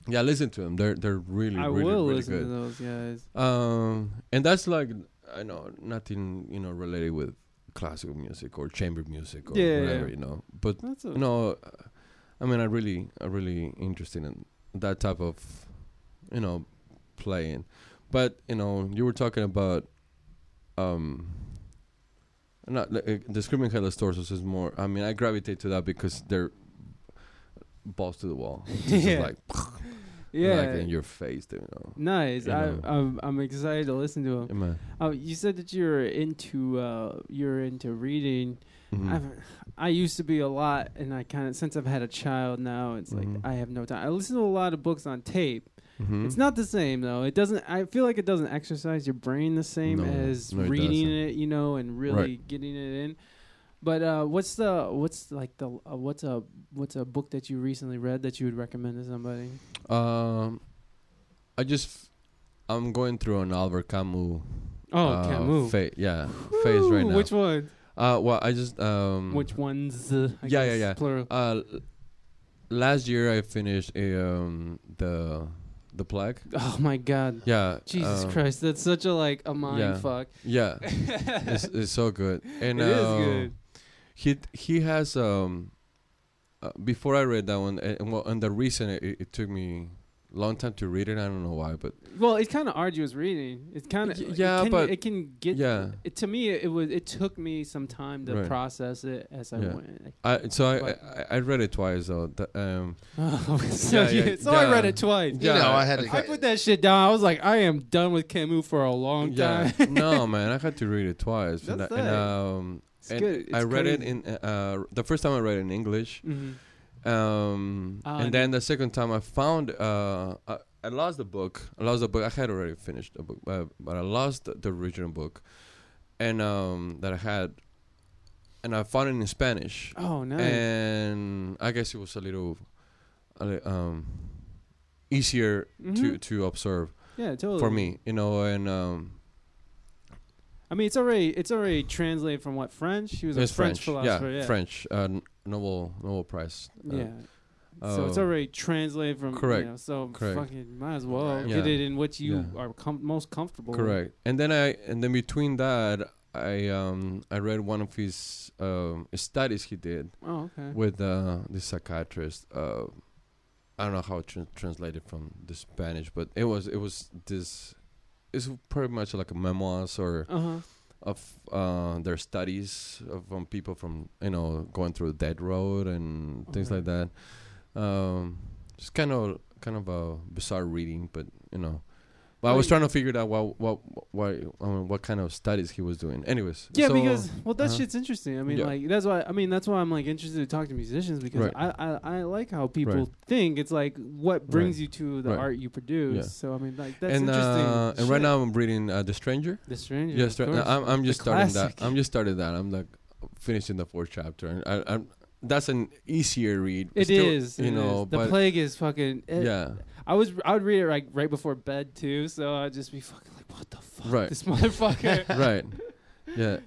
yeah, listen to them. They're they're really I really will really listen to good. those guys. Um and that's like I know nothing, you know, related with classical music or chamber music or Yeah, whatever, yeah. you know. But That's a, you know, uh, I mean, I really I really interested in that type of you know playing. but you know, you were talking about um. Not uh, the screaming headless torsos is more. I mean, I gravitate to that because they're balls to the wall. Yeah. like Yeah. like in your face, you know. nice. you I, know. I'm I'm excited to listen to him. Yeah. Oh, you said that you're into uh you're into reading. Mhm. I've, I used to be a lot, and I kind of since I've had a child now, it's Mhm. like I have no time. I listen to a lot of books on tape. Mhm. It's not the same though. It doesn't. I feel like it doesn't exercise your brain the same No, as no, it reading doesn't. it, you know, and really getting it in. But uh, what's the what's like the uh, what's a what's a book that you recently read that you would recommend to somebody? Um, I just I'm going through an Albert Camus. Oh, uh, Camus. Fa- yeah, phase right now. Which one? Uh, well, I just um. Which ones? Uh, I Yeah, yeah, yeah. Plural. Uh, last year I finished a um the the plague. Oh my God. Yeah. Jesus um, Christ, that's such a like a mind yeah. fuck. Yeah, it's, it's so good. And It is um, good. He he has um. Uh, before I read that one, and, well, and the reason it, it took me long time to read it, I don't know why, but Well, it's kind of arduous reading. It's kind of Y- yeah, it can, but- it can get. yeah. It, to me, it was. It took me some time to Right. process it as I Yeah. went. I so I, I I read it twice though. The, um, Oh, so Yeah, yeah, you- so I read it twice. You know, I had to. I put that shit down. I was like, I am done with Camus for a long yeah, time. no man, I had to read it twice. and, That's I- and, um, It's and good. I It's read it in uh, the first time I read it in English, Mhm. Um, Ah, and then the second time I found uh, I, I lost the book. I lost the book. I had already finished the book, but, but I lost the, the original book, and um, that I had, and I found it in Spanish, Oh, nice. and I guess it was a little, li- um, easier to Mhm. to observe yeah, totally. for me, you know, and um, I mean, it's already it's already translated from what French. He was a it's French, French, philosopher. yeah, Yeah, French, uh, n- Nobel Nobel Prize. uh, Yeah. so it's uh, already translated from correct, You know, so correct. fucking might as well Right. get it in what you Yeah. are com- most comfortable. with. Correct. And then I and then between that I um I read one of his um studies he did Oh, okay. with uh the psychiatrist. Uh, I don't know how to tran translate it from the Spanish, but it was it was this. It's pretty much like a memoirs or Uh huh. of uh their studies of um, people from you know going through the dead road and things like that. Um, it's kind of kind of a bizarre reading, but you know. But I was trying to figure out what what what um, what kind of studies he was doing. Anyways, Yeah, so- because well, that uh-huh. shit's interesting. I mean, Yeah. like that's why I mean that's why I'm like interested to talk to musicians because Right. I, I I like how people Right. think. It's like what brings Right. you to the art you produce. Yeah. So I mean, like that's and interesting. uh, and right now I'm reading uh, The Stranger. the stranger. Yeah, stra-. I'm I'm The just starting classic. that. I'm just starting that. I'm like finishing the fourth chapter, and I, I'm that's an easier read. It Still, is. you it know, is. the plague is fucking. It, yeah, I was I would read it like right before bed too, so I'd just be fucking like, what the fuck, Right. this motherfucker. right, yeah,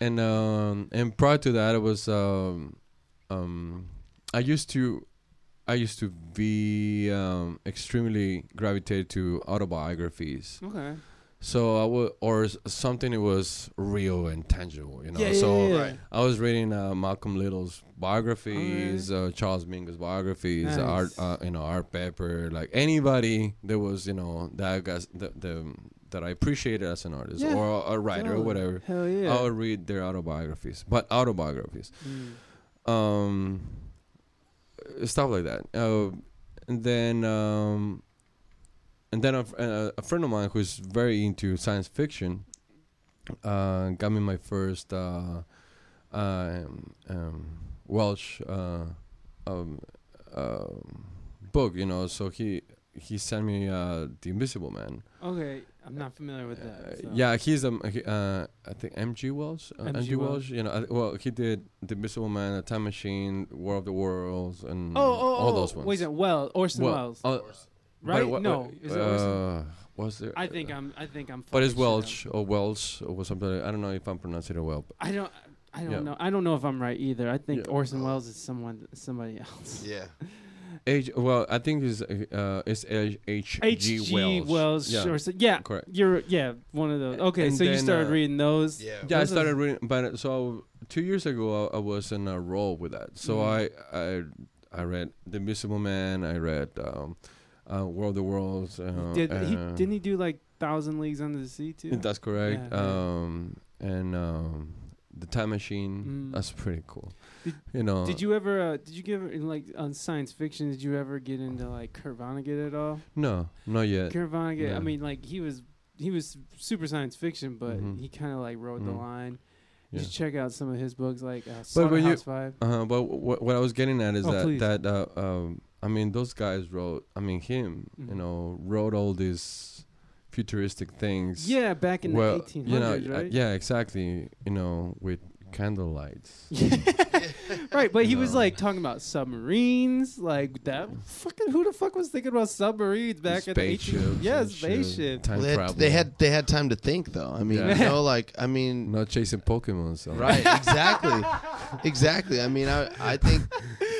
and um and prior to that, it was um um I used to I used to be um extremely gravitated to autobiographies. okay. So I would or something that was real and tangible, you know. Yeah, yeah, so yeah, yeah. Right. I was reading uh, Malcolm Little's biographies, uh, Charles Mingus biographies, Nice. Art, uh, you know, Art Pepper, like anybody that was, you know, that I guess the, the that I appreciated as an artist Yeah, or a writer or whatever. Hell yeah. I would read their autobiographies, but autobiographies, Mm. um, stuff like that. Uh, and then, um, and then a, uh, a friend of mine who's very into science fiction uh, got me my first uh, um, um, Welsh uh, um, um book. You know, so he he sent me uh, the Invisible Man. Okay, I'm not familiar with that. Uh, so. yeah, he's um, he, uh, I think M.G. Welsh. Uh, M.G. M.G. Welsh. You know, well, he did the Invisible Man, The Time Machine, War of the Worlds, and Oh, oh, all oh, those ones. Wait, is it Well, Orson Well, Welles, uh, right? but what- no, what- is it Orson? uh, was there? I think I'm. I think I'm. But it's fucking shit up. Welsh or Welsh or something. I don't know if I'm pronouncing it well. But I don't. I don't Yeah. know. I don't know if I'm right either. I think Yeah. Orson Welles is someone, somebody else. Yeah. H. Well, I think it's uh, it's H. H. H.G. G. Wells. Wells. Yeah. Or so, yeah, Correct. you're yeah one of those. Okay, And so you started uh, reading those. Yeah. Yeah, I Those are- started reading, but uh, so two years ago I, I was in a role with that. So Mhm. I I I read The Invisible Man. I read um, uh, World of the Worlds. Uh, Did he didn't he do like Thousand Leagues Under the Sea too. That's correct. Yeah, yeah. um, and um, the time machine. Mm. That's pretty cool. Did- you know. Did you ever? Uh, did you give in like on science fiction? Did you ever get into like Kurt Vonnegut at all? No, not yet. Kurt Vonnegut. I mean, like he was he was super science fiction, but Mhm. he kind of like wrote the Mhm. line. Yeah. should check out some of his books, like uh, But when you- Five. Uh, but what what I was getting at is Oh, that please. that uh, um, I mean those guys wrote. I mean him. Mhm. You know, wrote all these futuristic things. Yeah, back in well, the 1800s, you know, right? yeah, exactly. You know, with candle lights. right, but he was No. like talking about submarines, like that. Fucking who the fuck was thinking about submarines back in the 1800s? Spaceships Yeah, and shit, spaceship. Time Well, they, had, travel. they had they had time to think though. I mean, Yeah. you know, like I mean, not chasing Pokemon. So. right? Exactly, exactly. I mean, I I think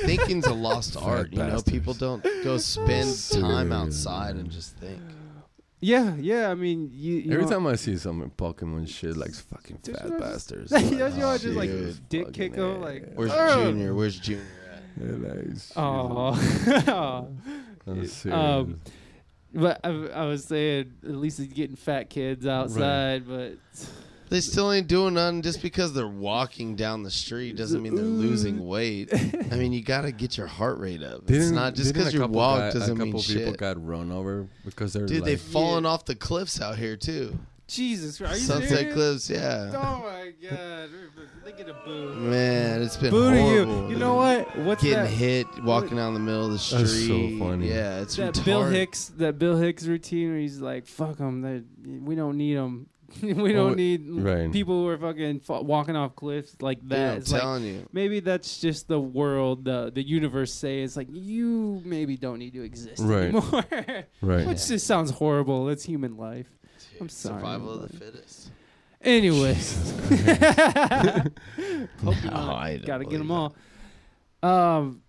thinking's a lost art. You know, bastards. people don't go spend time outside and just think. Yeah, yeah. I mean, you. you Every know, time I see some Pokemon shit, like fucking fat you know, bastards. Don't like, you know, just like dude, dick fucking kick 'em, A. like, Where's "Ugh." Junior? Where's Junior at? Yeah, like, Oh. I'm. Um, but I, I was saying, at least he's getting fat kids outside, but They still ain't doing nothing just because they're walking down the street doesn't mean they're losing weight. I mean, you got to get your heart rate up. it's Didn't- not just because you couple walk guy- doesn't a mean couple people shit. got run over because they're Dude, like, they've fallen off the cliffs out here too. Jesus Christ, are you Sunset serious? Cliffs, yeah. Oh my God, they get a boo. Man, it's been Boo to you. horrible. You know what? What's Getting that? hit, walking down the middle of the street. That's so funny. Yeah, it's that retarded. Bill Hicks, that Bill Hicks routine where he's like, "Fuck them, we don't need them. we don't Oh, need right. people who are fucking fa- walking off cliffs like that." Yeah, I'm It's like, telling you. maybe that's just the world, the the universe say it's like you maybe don't need to exist Right. anymore. right. Which just sounds horrible. It's human life. I'm sorry, Survival of the but- fittest. Anyway, No, I gotta get them all. Um,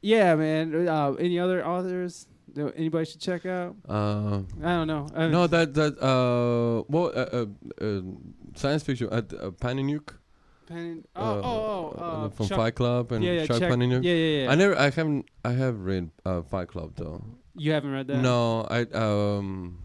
yeah, man. Uh, any other authors that anybody should check out? Uh, I don't know. I, no, that that uh, well, uh, uh, uh, science fiction at uh, Paninuk. Pen, oh, uh, oh, oh, uh, from Chuck- Fight Club and yeah, yeah, Chuck check-. Yeah, yeah, yeah. I never, I haven't, I have read uh, Fight Club though. You haven't read that? No, I um,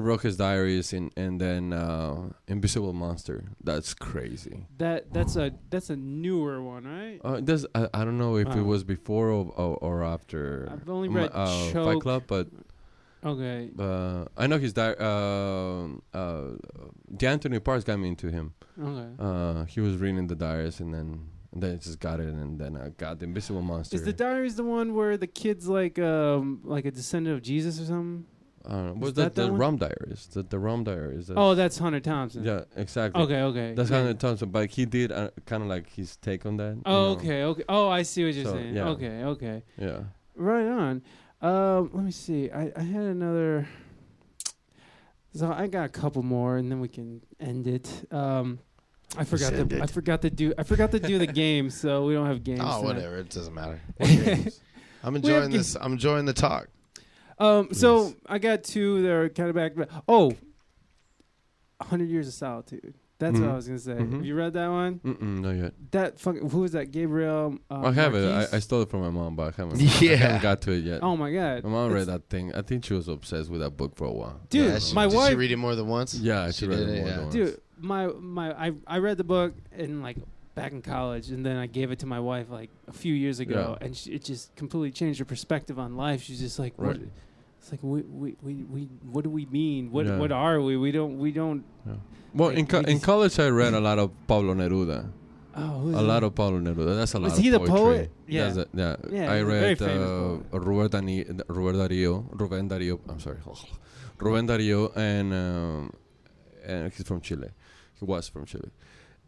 I diaries and and then uh, Invisible Monster. That's crazy. That that's a that's a newer one, right? Uh, I, I don't know if Oh. it was before or or, or after. I've only read uh, Fight Club, but Okay. uh, I know his di- uh, uh, the Anthony Parks got me into him. Okay. Uh, he was reading the diaries and then and then I just got it and then I got the Invisible Monster. Is the diaries the one where the kid's like um like a descendant of Jesus or something? Uh, was that that, that the one? Rum Diaries? The the Rum Diaries. that's- Oh, that's Hunter Thompson. yeah, exactly. Okay, okay. That's yeah. kind of Thompson, but he did uh, kind of like his take on that. you Oh, know? okay, okay. Oh, I see what you're So, saying. yeah. Okay, okay. Yeah. Right on. Um, let me see. I, I had another. So I got a couple more, and then we can end it. Um, I forgot end to. I forgot to do. I forgot to do the game, so we don't have games. Oh, tonight. whatever. It doesn't matter. What games? I'm enjoying this. I'm enjoying the talk. Um, so I got two that are kind of back. Oh, back. Oh, Hundred Years of Solitude. That's what Mhm. I was gonna say. Mhm. Have you read that one? Mm-mm, not yet. That fucking who is that? Gabriel. Uh, I have it. Marquez? I, I stole it from my mom, but I haven't. I Yeah. haven't got to it yet. oh my god. my mom read that thing. I think she was obsessed with that book for a while. Dude, Yeah, she- my did wife. She read it more than once. Yeah, she, She read did it it, more yeah. than once. dude my my I, I read the book in like back in college and then i gave it to my wife like a few years ago Yeah. and she, it just completely changed her perspective on life she's just like what it's like we, we, we, we what do we mean what Yeah. what are we we don't we don't Well, Like, in co- we in college, I read a lot of Pablo Neruda. oh A that? lot of Pablo Neruda. That's a lot Was of he the poetry. poet? Yeah. A- yeah. Yeah, I he's a very read uh, Robert, Dani- Robert Dario, Rubén Dario. I'm sorry, Rubén Dario, and um, and he's from Chile. He was from Chile,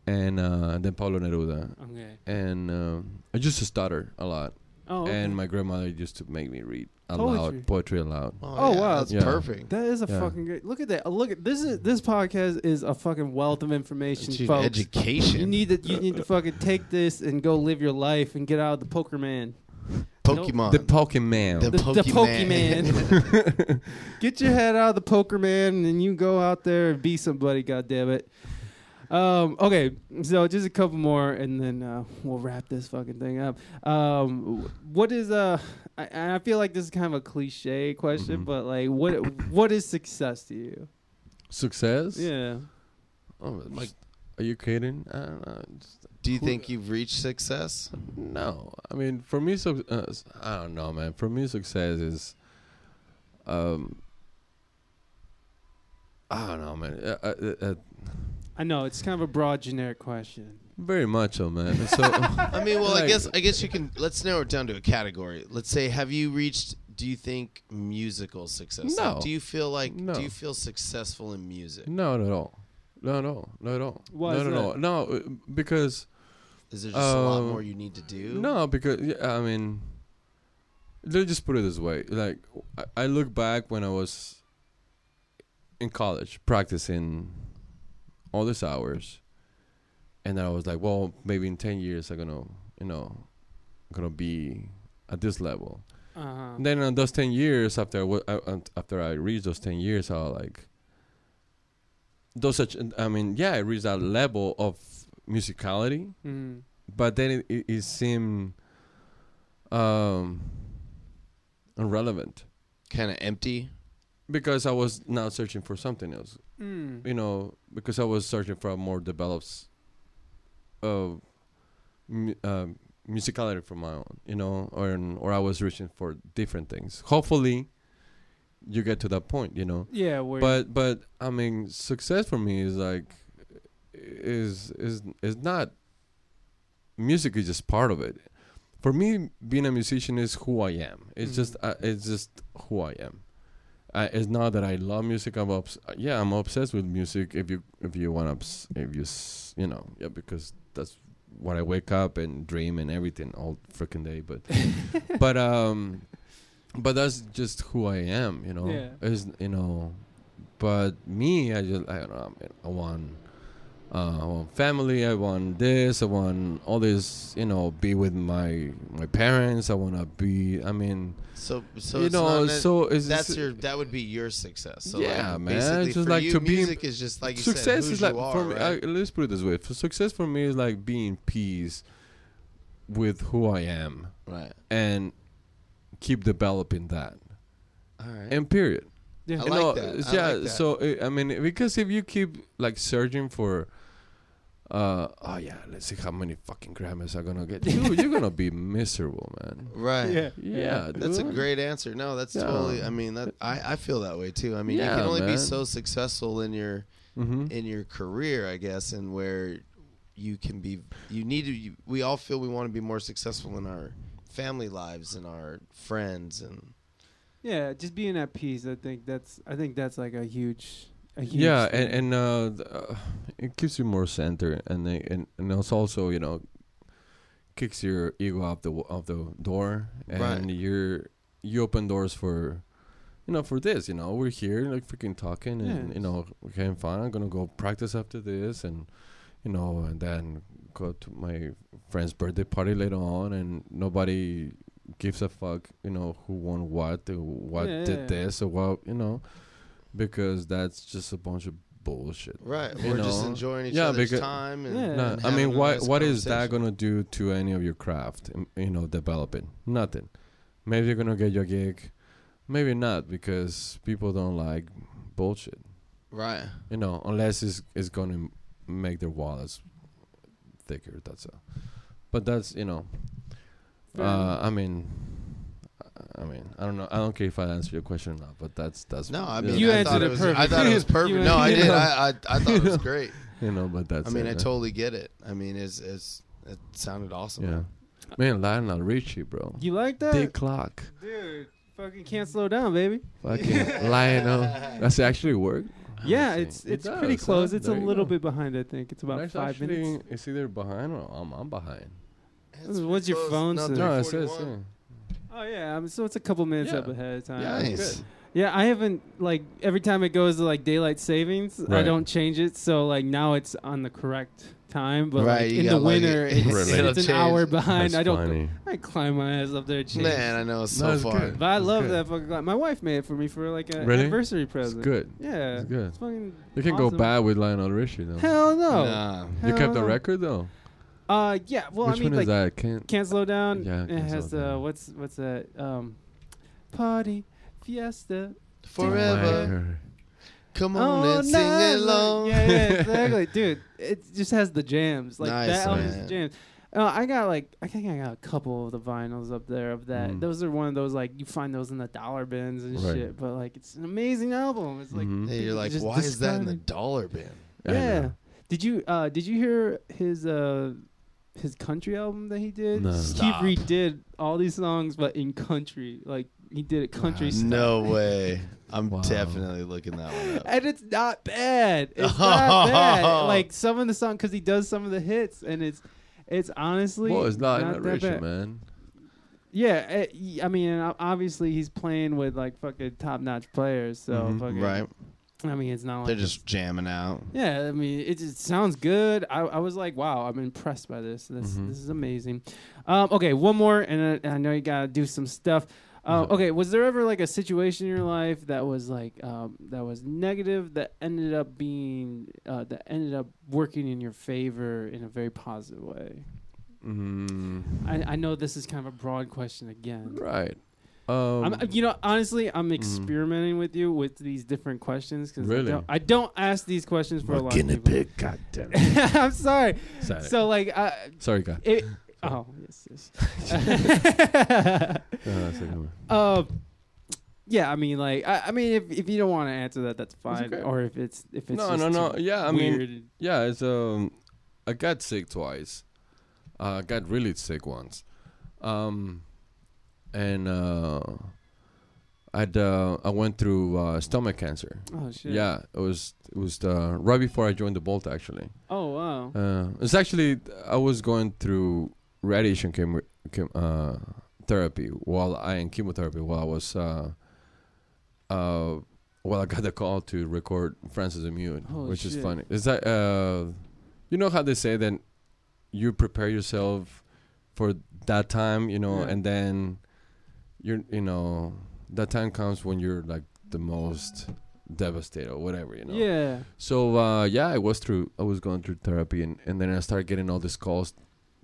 and uh, then Pablo Neruda. okay And um, I used to stutter a lot, oh okay. and my grandmother used to make me read Poetry. aloud poetry aloud. Oh, yeah, wow. that's Yeah. perfect. that is a Yeah. fucking great look at that look at this is this podcast is a fucking wealth of information It's folks education. you need to you need to fucking take this and go live your life and get out of the poker man Pokemon. The Pokemon. The The- the Pokemon. Pokemon. Get your head out of the poker man and you go out there and be somebody, God damn it. Um, okay, so just a couple more, and then uh, we'll wrap this fucking thing up. Um, what is uh? I, I feel like this is kind of a cliche question, Mhm. but like, what what is success to you? Success? Yeah. Oh, like, are you kidding? I don't know. Just- Do you Who- think you've reached success? no, I mean, for me, so uh, s- I don't know, man. For me, success is, um, I don't know, man. Uh, uh, uh, I know it's kind of a broad, generic question. very much so, man. So, I mean, well, I Like- guess I guess you can. Let's narrow it down to a category. Let's say, have you reached? Do you think musical success? Like, No. do you feel like? No. Do you feel successful in music? not at all. Not at all. Not at all. Why not is at that? all. No, uh, because Is there just a lot Um, more you need to do? No, because yeah, I mean, let me just put it this way: like, I, I look back when I was in college practicing all these hours, and then I was like, well, maybe in ten years I'm gonna, you know, gonna be at this level. Uh-huh. Then in those ten years, after I, wa- I, uh, after I reached those ten years, I was like, those such. I mean, yeah, I reached that level of musicality Mhm. but then it, it, it seemed um irrelevant Kind of empty. because I was now searching for something else. Mm. You know, because I was searching for a more developed s- uh, mu- um musicality for my own. You know, or or I was reaching for different things. Hopefully, you get to that point. You know, Yeah, but but I mean, success for me is like is is is not music is just part of it. For me, being a musician is who I am. It's just uh, it's just who I am. I, it's not that I love music. I'm obs- yeah, I'm obsessed with music. If you if you want obs- if you s- you know yeah because that's what I wake up and dream and everything all freaking day. But but um, but that's just who I am. You know. Yeah. Is you know, but me, I just I don't know. I, mean, I want. Uh, I want family. I want this. I want all this. You know, be with my my parents. I want to be. I mean, So so you it's know, that- so it's that's your that would be your success. So Yeah, like, man, Basically, just for like you, to be- music is just like you success said, is like you are, for me. right? I, let's put it this way: for success for me is like being peace with who I am right. and keep developing that. All right. And period. yeah. I like know, that. I Yeah. like that. So I mean, because if you keep like searching for, uh, oh yeah, let's see how many fucking Grammys I'm gonna get. You, you're gonna be miserable, man. right. yeah. Yeah, That's a great answer. No, that's Yeah. totally. I mean, that I, I feel that way too. I mean, you can only be so successful in your Mhm. in your career, I guess, and where you can be. You need to. You, we all feel we want to be more successful in our family lives and our friends and Yeah, just being at peace. I think that's I think that's like a huge yeah thing. and, and uh, th- uh it keeps you more centered and they, and and it's also you know kicks your ego out the w- out the door and Right. you're you open doors for you know for this you know we're here like freaking talking and Yes. you know we're having fun i'm gonna go practice after this and you know and then go to my friend's birthday party later on and nobody gives a fuck you know who won what what Yeah, did yeah. this or what you know because that's just a bunch of bullshit right. You We're just enjoying each Yeah, other's because- time. And, Yeah. and no, I mean, a what nice what is that gonna do to any of your craft? You know, developing nothing. Maybe you're gonna get your gig, maybe not because people don't like bullshit. Right. You know, unless it's it's gonna make their wallets thicker. That's all. But that's you know, Fair uh. I mean, I mean, I don't know. I don't care if I answer your question or not, but that's that's No, I mean, You I answered thought it it was, I perfect. thought it was perfect. No, I did. I, I I thought it was great. you know, but that's. I mean, it, I man. totally get it. I mean, it's it's it sounded awesome. Yeah, man, Lionel Richie, bro. you like that, Big clock. dude? Fucking can't slow down, baby. Fucking Lionel. That's actually work? Yeah, see. it's It it's pretty close. huh? It's There a little go. bit behind. I think it's about That's five actually, minutes. It's either behind or I'm, I'm behind. It's What's your close. phone No, say? No, it says 341. Oh yeah, I mean, so it's a couple minutes Yeah. up ahead of time. Yeah, Nice. it's Yeah, I haven't like every time it goes to like daylight savings, I Right. don't change it. So like now it's on the correct time, but Right, like, you in the got, like, winter it- it's, It'll it's an change. hour behind. That's I don't. funny. I climb my ass up there. Change. Man, I know it's No, so it's far. good. but I It's love good. that fucking. Climb. My wife made it for me for like a Really? anniversary It's present. good. Yeah, It's good. It's fucking. You can go awesome. bad with Lionel Richie though. Hell no. Nah. you kept the no. record though. Uh, yeah. Well, Which I mean, one like that? Can't. can't slow down. Yeah, it has the Down. what's what's that? Um, party fiesta. Forever. Come on Oh, and sing nah, along. Yeah, yeah, exactly, dude. It just has the jams. Like Nice, that album's man. jams. Uh, I got like I think I got a couple of the vinyls up there of that. Mm. Those are one of those like you find those in the dollar bins and Right. shit. But like it's an amazing album. It's like Mhm. Hey, you're like, just why is that in the dollar bin? Yeah. Did you uh did you hear his uh his country album that he did? No. He Stop. redid all these songs but in country. Like he did it country style. No way. I'm Wow. definitely looking that one up. and it's not bad. It's not bad. Like some of the song because he does some of the hits, and it's it's honestly Well, it's not, not that bad. man. Yeah, it, y- I mean, and o- obviously he's playing with like fucking top notch players, so Mhm. fucking, Right. I mean, it's not like They're just jamming out. yeah. I mean, it just sounds good. I, I was like, wow, I'm impressed by this. This Mhm. this is amazing. Um, okay, one more, and I, I know you gotta do some stuff. Uh, Okay. okay, was there ever like a situation in your life that was like um, that was negative that ended up being uh, that ended up working in your favor in a very positive way? Mm, I, I know this is kind of a broad question again. right. Um, I'm, you know, honestly, I'm Mhm. experimenting with you with these different questions because Really? I, don't, I don't ask these questions for a lot of people. pig, goddamn it. I'm sorry. sorry. So like, uh, sorry, guy. it, oh yes, Uh, yes. that's a good one. uh, yeah, I mean, like, I, I mean, if if you don't want to answer that, that's fine. okay. Or if it's if it's no, just no, no. Yeah, I mean, yeah, it's um, I got sick twice. Uh, I got really sick once, um, and uh, I'd uh, I went through uh, stomach cancer. oh shit. Yeah, it was it was uh, right before I joined the Bolt actually. Oh wow. Uh, it's actually I was going through radiation chem, chem, uh, therapy while I in chemotherapy while I was uh, uh, well I got the call to record Frances the Mute, Holy which is funny. Is that uh, you know how they say that you prepare yourself for that time, you know, Yeah. and then you're you know that time comes when you're like the most devastated or whatever, you know. Yeah. So uh, yeah, I was through. I was going through therapy, and, and then I started getting all these calls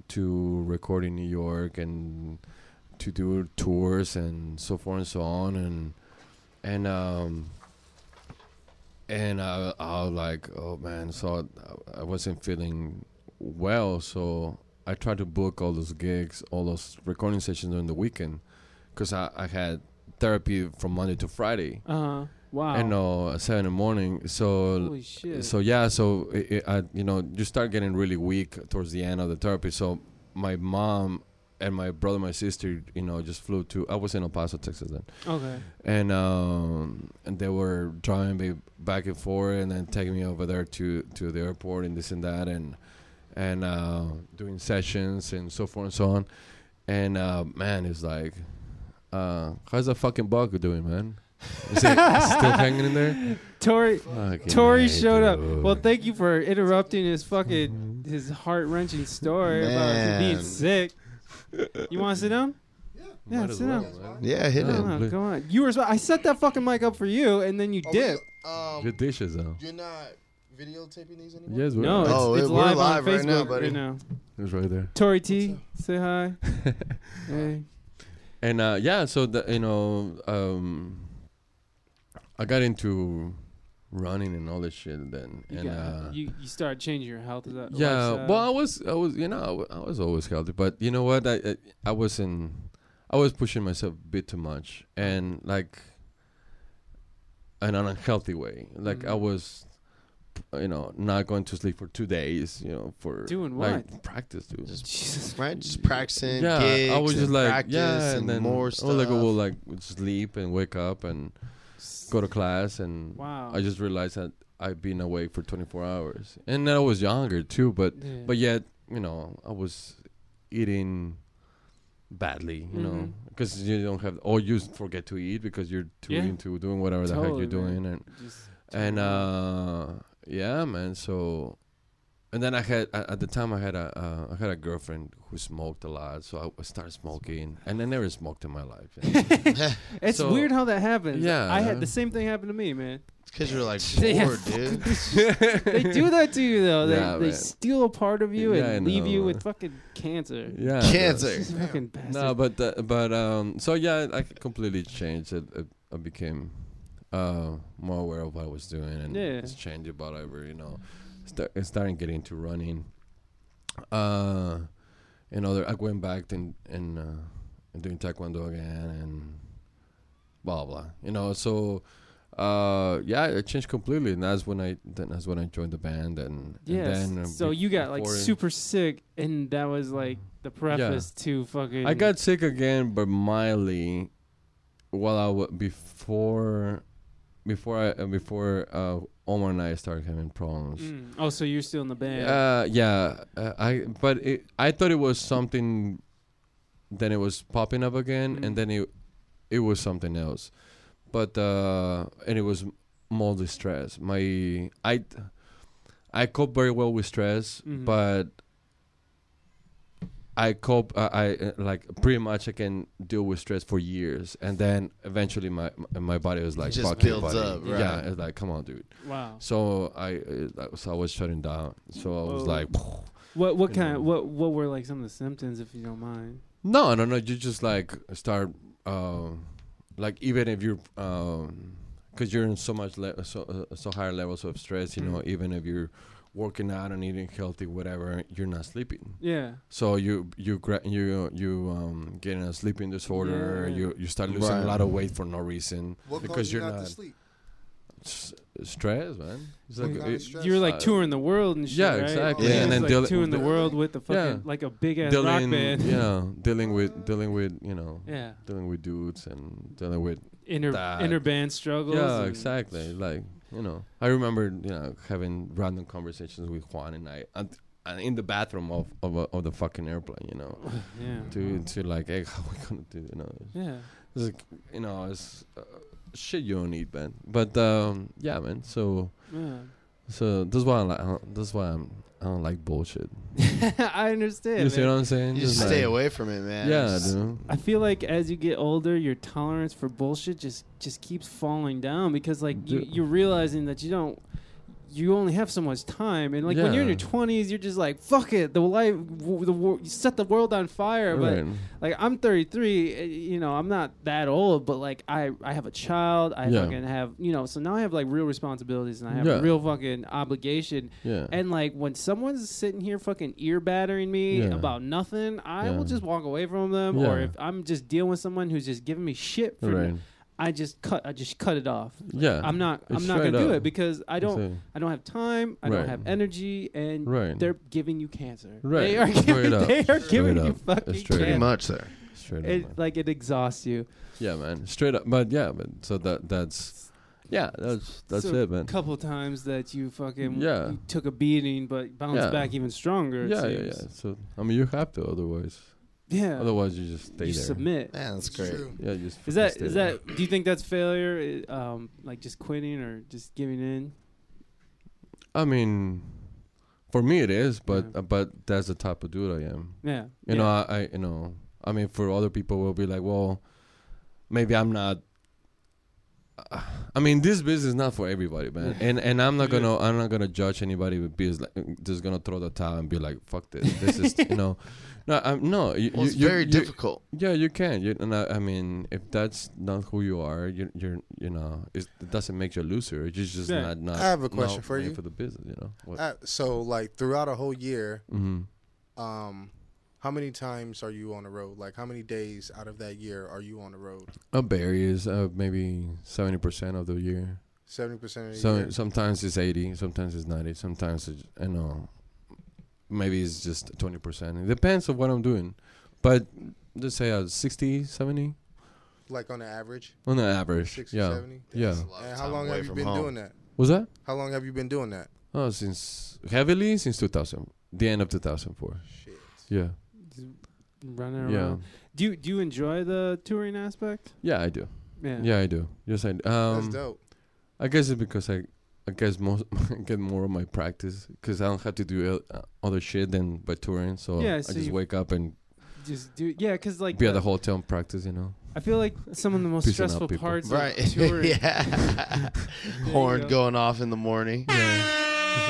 to record in New York and to do tours and so forth and so on, and and um and I, I was like, oh man, so I, I wasn't feeling well, so I tried to book all those gigs, all those recording sessions during the weekend, because I, I had therapy from Monday to Friday Uh huh. Wow. and uh, seven in the morning. So Holy shit. so yeah, so it, it, I, you know, you start getting really weak towards the end of the therapy. So my mom and my brother, my sister, you know, just flew to. I was in El Paso, Texas then, okay. and um, and they were driving me back and forth, and then taking me over there to to the airport and this and that, and and uh, doing sessions and so forth and so on. And uh, man, it's like, uh, how's that fucking bug doing, man? Is it still hanging in there? Tori. Fucking Tori A, showed up. Well, thank you for interrupting his fucking his heart wrenching story about him being sick. You want to sit down? Yeah, Might as sit well, down. man. Yeah, hit Go it. on, go on. You were. sp- I set that fucking mic up for you, and then you dip. Um, Good dishes, though. you're not videotaping these anymore? Yes, we're- it's, Oh, it's we're live, live on right Facebook now, buddy. now. it was right there. Tori T, say hi. hey. And uh, yeah, so the, you know, um, I got into running and all this shit then, You, and uh, you you started changing your health. Is that yeah. lifestyle? Well, I was, I was, you know, I was always healthy, but you know what? I, I, I wasn't. I was pushing myself a bit too much, and like, in an unhealthy way. Like I Mhm. was, you know, not going to sleep for two days. You know, for Doing like practice, dude. Jesus. Right? Just practicing yeah, gigs I was just like, practice yeah, and, and then more I stuff. was like, I will like sleep and wake up and go to class, and Wow. I just realized that I've been awake for 24 hours, and then I was younger too, but Yeah. but yet, you know, I was eating badly, you know, Mhm. because you don't have, or you forget to eat because you're too Yeah. into doing whatever the heck you're man. doing, and Just and turn it on. uh, yeah, man. So, and then I had at at the time I had a uh, I had a girlfriend who smoked a lot, so I started smoking, and I never smoked in my life. it's so- weird how that happens. Yeah. I had the same thing happen to me, man. Because you're like Yeah, bored, dude. they do that to you though. They Yeah, they steal a part of you Yeah, and leave you with fucking cancer. yeah, Cancer. Fucking. No, but uh, but um, so yeah, I completely changed. It, it I became uh more aware of what I was doing and Yeah. it's changed about ever. You know, start starting getting into running. Uh, you know, there- I went back and and uh, and doing taekwondo again and blah blah. You know, so. Uh yeah, it changed completely, and that's when I then that's when I joined the band, and, yeah. and uh, so you got like super sick, and that was like the preface to fucking. I got sick again, but mildly. While I w- before, before I uh, before uh, Omar and I started having problems. Mm. Oh, so you're still in the band? Uh, yeah, uh, I but it, I thought it was something. Then it was popping up again, Mm. and then it it was something else, but uh, and it was mostly stress. My I I cope very well with stress, Mhm. but I cope. Uh, I uh, like pretty much I can deal with stress for years, and then eventually my my- my body was like, just "Fuck builds buddy." up, Yeah, right. it's like, come on, dude. wow. So I, uh, so I was shutting down. So I was Whoa. like, What what kind? know. What what were like some of the symptoms, if you don't mind? no, no, no. You just like start, uh, like even if you're, um, because you're in so much le- so uh, so higher levels of stress. You know, Mm. even if you're working out and eating healthy, whatever, you're not sleeping. Yeah. So you you gra- you you um getting a sleeping disorder. Yeah. You you start losing Right. a lot of weight for no reason What because caused you you're not, not to sleep? s- stress, man. It's like it- stress? You were like touring the world and shit. yeah, right? exactly. Yeah, and then like deal- touring the world with the fucking Yeah. like a big ass rock dealing, band. you know, dealing with dealing with you know, Yeah. dealing with dudes and dealing with Inner That. inner band struggles. yeah, exactly. Like you know, I remember you know having random conversations with Juan and I and, and in the bathroom of of, a, of the fucking airplane, you know, Yeah. to to like, hey, how we gonna do, you know, Yeah. it's like you know, it's uh, shit you don't need, man. But um, yeah, man. So Yeah. so that's why I like. uh, That's why I'm. I don't like bullshit. I understand. you see man. what I'm saying? You just Just stay like- away from it, man. Yeah, Just- dude. I feel like as you get older, your tolerance for bullshit just just keeps falling down because like you, you're realizing that you don't you only have so much time and like when you're in your 20s you're just like fuck it the life w- the wor- you set the world on fire but like I'm 33 uh, you know I'm not that old but like I I have a child I Yeah. fucking have you know so now I have like real responsibilities and I have Yeah. a real fucking obligation Yeah. and like when someone's sitting here fucking ear battering me Yeah. about nothing, I will just walk away from them. Or Yeah. if I'm just dealing with someone who's just giving me shit for right. I just cut I just cut it off. Yeah. I'm not I'm not gonna straight do it because I don't So- I don't have time, I don't have energy and Right. they're giving you cancer. Right. They are Straight giving, up. they are Straight giving you up. fucking Straight Pretty much, sir. Straight up. It man. like it exhausts you. Yeah, man. Straight up. But yeah, but so that that's yeah, that's that's So, it, man. A couple times that you fucking Yeah. you took a beating but bounced Yeah. back even stronger. Yeah, yeah, yeah. So I mean, you have to, otherwise, Yeah. otherwise you just stay you there. submit. Man, that's great. true. Yeah, just Is that stay is there. that? Do you think that's failure? Um, like just quitting or just giving in? I mean, for me it is, but Yeah. uh, but that's the type of dude I am. Yeah. You know, I, I you know, I mean, for other people will be like, well, maybe I'm not. uh, I mean, this business is not for everybody, man. And and I'm not gonna I'm not gonna judge anybody with be like just gonna throw the towel and be like, fuck this. This is you know, no, I'm no. You, Well, it's you, very you, difficult. Yeah, you can. You, and I, I mean, if that's not who you are, you, you're, you know, it doesn't make you a loser. You're just Yeah. not, not. I have a question for you. For the business, you know. What? Uh, so, like throughout a whole year, hmm um, how many times are you on the road? Like, how many days out of that year are you on the road? A varies. Uh, maybe seventy percent of the year. Seventy percent of the So year. sometimes it's eighty. Sometimes it's ninety. Sometimes it's, I know. Maybe it's just twenty percent. It depends on what I'm doing, but let's say uh, 60, 70 Like on the average, on the average. 60, yeah. 70? Yeah. That's a lot of And how long have you been home. doing that? Was that? How long have you been doing that? Oh, since heavily since two thousand, the end of two thousand four. Shit. Yeah. running around. Yeah. Do you do you enjoy the touring aspect? Yeah, I do. Yeah. Yeah, I do. Yes, I do. Um, That's dope. I guess it's because I, I guess most get more of my practice because I don't have to do uh, other shit than by touring. So Yeah, I so just wake up and Just do yeah, because like be at the- the hotel and practice. You know. I feel like some of the most Pissing out stressful people. parts Right. of touring. yeah. you Horn go. going off in the morning.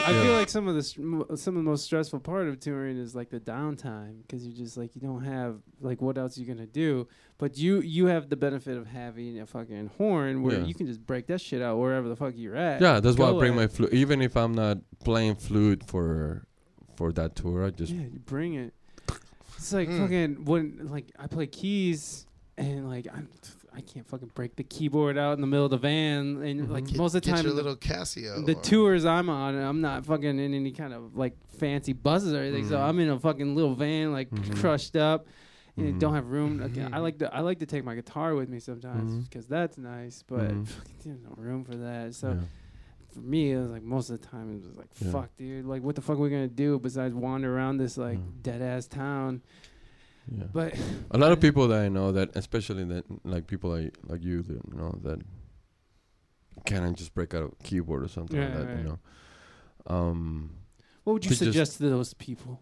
I feel like some of the some of the most stressful part of touring is like the downtime because you just like you don't have like what else you gonna do. But you you have the benefit of having a fucking horn where Yeah. you can just break that shit out wherever the fuck you're at. Yeah, that's why I Go bring at my it. flute. Even if I'm not playing flute for for that tour, I just yeah, you bring it. It's like Mm. fucking when like I play keys and like I'm I can't fucking break the keyboard out in the middle of the van and like Get, most of the time your the- little Casio. the tours I'm on, I'm not fucking in any kind of like fancy buses or anything. So Mhm. I'm in a fucking little van, like Mhm. crushed up, and Mhm. don't have room. Again, I like to I like to take my guitar with me sometimes because that's nice, but there's no room for that. So yeah. for me, it was like most of the time it was like, Yeah. fuck, dude, like what the fuck are we gonna do besides wander around this like Mm. dead ass town? Yeah. But a lot of people that I know that, especially that like people like like you, that, you know, that can't just break out a keyboard or something like that. right. You know. Um. what would you just- suggest to those people?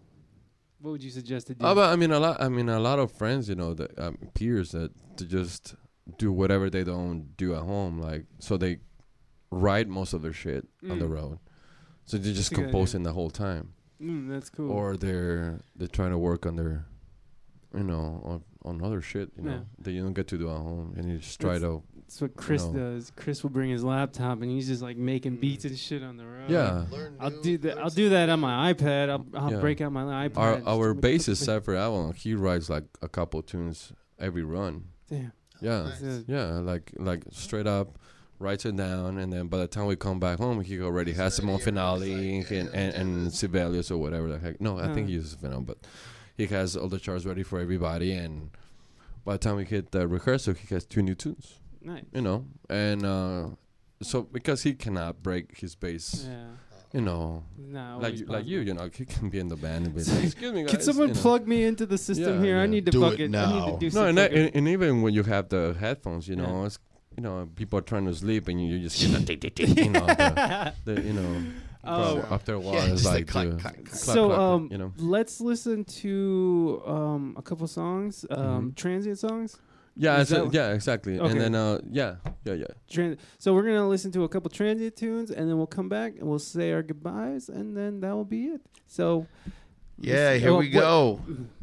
What would you suggest to do? But I mean a lot. I mean a lot of friends, you know, that um, peers that to just do whatever they don't do at home, like so they write most of their shit on the Mm. road. So they're just That's a good idea. composing the whole time, mm, that's cool. or they're they're trying to work on their, you know, on, on other shit, you know, that you don't get to do at home, and you just try to, That's what Chris know. does. Chris will bring his laptop and he's just like making beats and shit on the road. yeah. Learn I'll do that. I'll concepts. do that on my iPad. I'll, I'll Yeah. break out my iPad. Our just our to make bassist something. Zephyr Avalos, he writes like a couple tunes every run. Damn. Yeah. Nice. Yeah. Yeah, like like straight up writes it down, and then by the time we come back home, he already has Simone already Finale everything, and, yeah, and, and Sibelius or whatever the heck. No, I think he uses Finale, but he has all the charts ready for everybody, and by the time we hit the rehearsal, he has two new tunes, Nice. you know, and uh, so because he cannot break his bass, Yeah. you know, No. like you, like you, you know, he can be in the band and be like, excuse me, guys. Can someone you know. plug me into the system Yeah, here? I need to Do it fucking. I need now. to do No, and, that, and, and even when you have the headphones, you know, Yeah. it's you know, people are trying to sleep and you, you just you know, the, the, you know, Oh. so after a while Yeah, it's just like like the- clack, clack, clack. so um, you know. let's listen to um a couple songs, um, Mhm. transient songs. Yeah, is it's, yeah, exactly. Okay. And then uh, yeah, yeah, yeah. Tran- so we're gonna listen to a couple transient tunes, and then we'll come back and we'll say our goodbyes, and then that will be it. So Yeah, here oh, we what- go.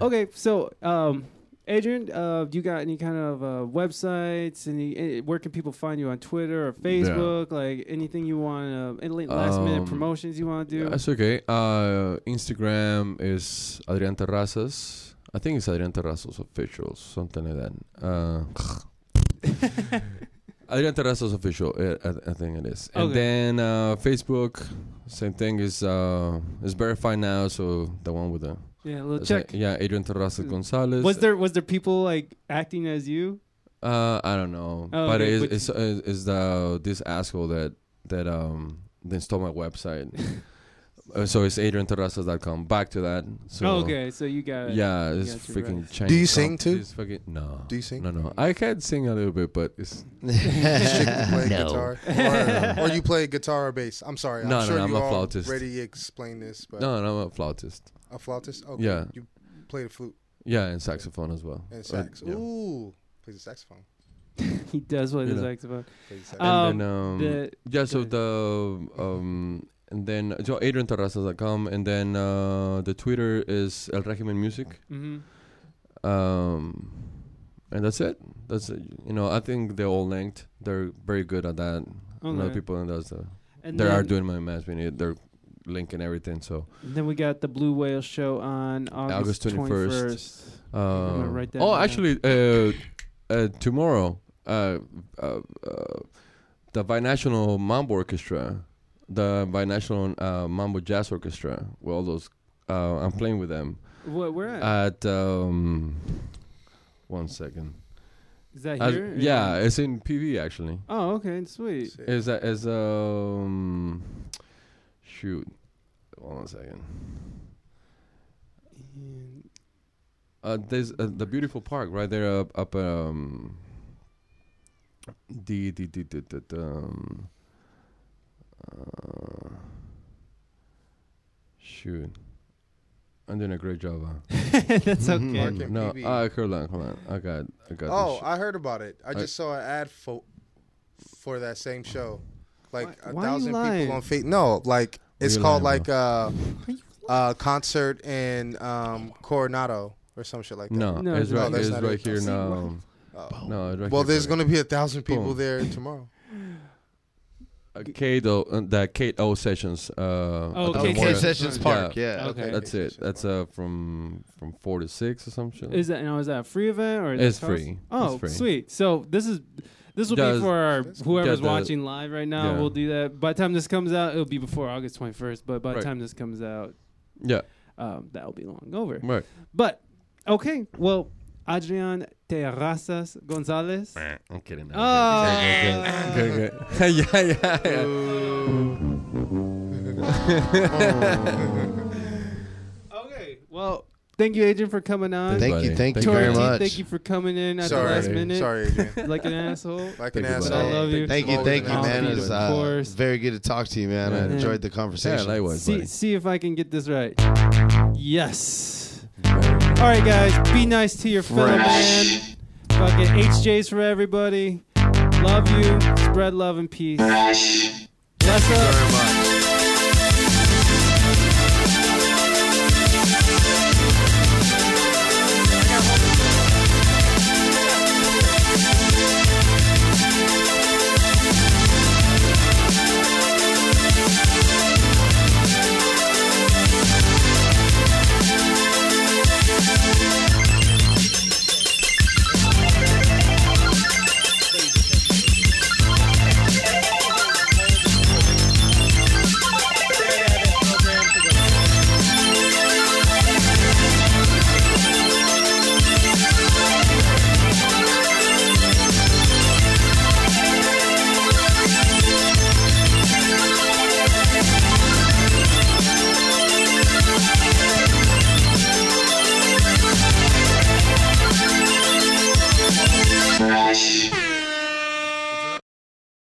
Um, okay, so um, Adrian, uh, do you got any kind of uh, websites? Any, eh, where can people find you on Twitter or Facebook? Like anything you want? Uh, any last minute Um, promotions you want to do? That's okay. Uh, Instagram is Adrian Terrazas. I think it's Adrian Terrazas official, something like that. Uh, Adrian Terrazas official. eh, I, I think it is. And then uh, Facebook, same thing is uh, is verified now. So the one with the yeah, a little check. like- yeah, Adrian Terrazas Gonzalez. Was there was there people like acting as you? Uh, I don't know, Oh, but okay, it's, but- it's it's it's the this asshole that that um that installed my website. uh, so it's adrianterrazas.com. Back to that. So oh, okay, so you got it. Yeah, You it's got freaking rights. Chinese. Do you sing too? It's fucking no. Do you sing? No, no. I can sing a little bit, but it's Strictly play No. guitar, or, or you play guitar or bass. I'm sorry. No, I'm no, sure no, I'm you a flautist. already explained this, but no, no. I'm a flautist. A flautist. Okay. Yeah. You play the flute Yeah, and saxophone as well. and Uh, sax. yeah. Ooh, plays the saxophone. he does play You the know. saxophone. Plays the sax. And Um, then um, the- yeah, so the um and then so adrianterrazas.com and then uh the Twitter is El Régimen Music. hmm Um and that's it. That's it. You know, I think they're all linked. They're very good at that. Another Okay. people that does the And they are doing my mass media. They're linking everything. So Then we got the Blue Whale show on August, August 21st. 21st. Uh, gonna write that oh, down. actually, uh, uh, tomorrow, uh, uh, uh, the binational mambo orchestra, the binational uh, mambo jazz orchestra. Well, those uh, I'm playing with them What, where at? at um, one second. Is that As- here? yeah, it's in PV actually. Oh, okay, sweet. Is that is um, shoot, one second. Uh, there's uh, the beautiful park right there up up um the the the the, the, the um uh, shoot I'm doing a great job huh? That's okay. Park no PV. uh, hold on hold on I got I got Oh, this I heard about it. I I- just saw an ad for for that same show. Like Why- a why thousand people on Facebook. No, like What it's you called lying like uh, a concert in um, Coronado or some shit like that. no, No, it's no, right that's it's not right it. here See, now Oh. no it's right Well, here there's gonna be a thousand people Boom. there tomorrow. uh, Kate O uh, the Kate O sessions uh Oh, at the okay. Okay, memorial. Sessions Yeah. Park. Yeah. Okay. That's it. That's uh from from four to six or some shit. Is that now? Is that a free event or is It's it cost? free. Oh, It's free. sweet. So this is this will Yeah, be for our, whoever's yeah, the- watching live right now. yeah. We'll do that. By the time this comes out, it'll be before August twenty first. But by the Right. time this comes out, yeah, um, that'll be long over. right. But okay, well, Adrian Terrazas Gonzalez. I'm kidding. Oh. Okay, okay. yeah, yeah, Okay, well, thank you, Adrian, for coming on. Thank Thank you. Thank you Thank very T, much. Thank you for coming in at sorry, the last minute, sorry, Adrian. like an asshole. Like an asshole. But I love you. Thank you, thank you, man. be It was the uh, very good to talk to you, man. I Yeah. enjoyed the Yeah, conversation. likewise, See, buddy. see if I can get this right. Yes. All right, guys, be nice to your fellow man. Fucking HJs for everybody. Love you. Spread love and peace. Bless up. very much.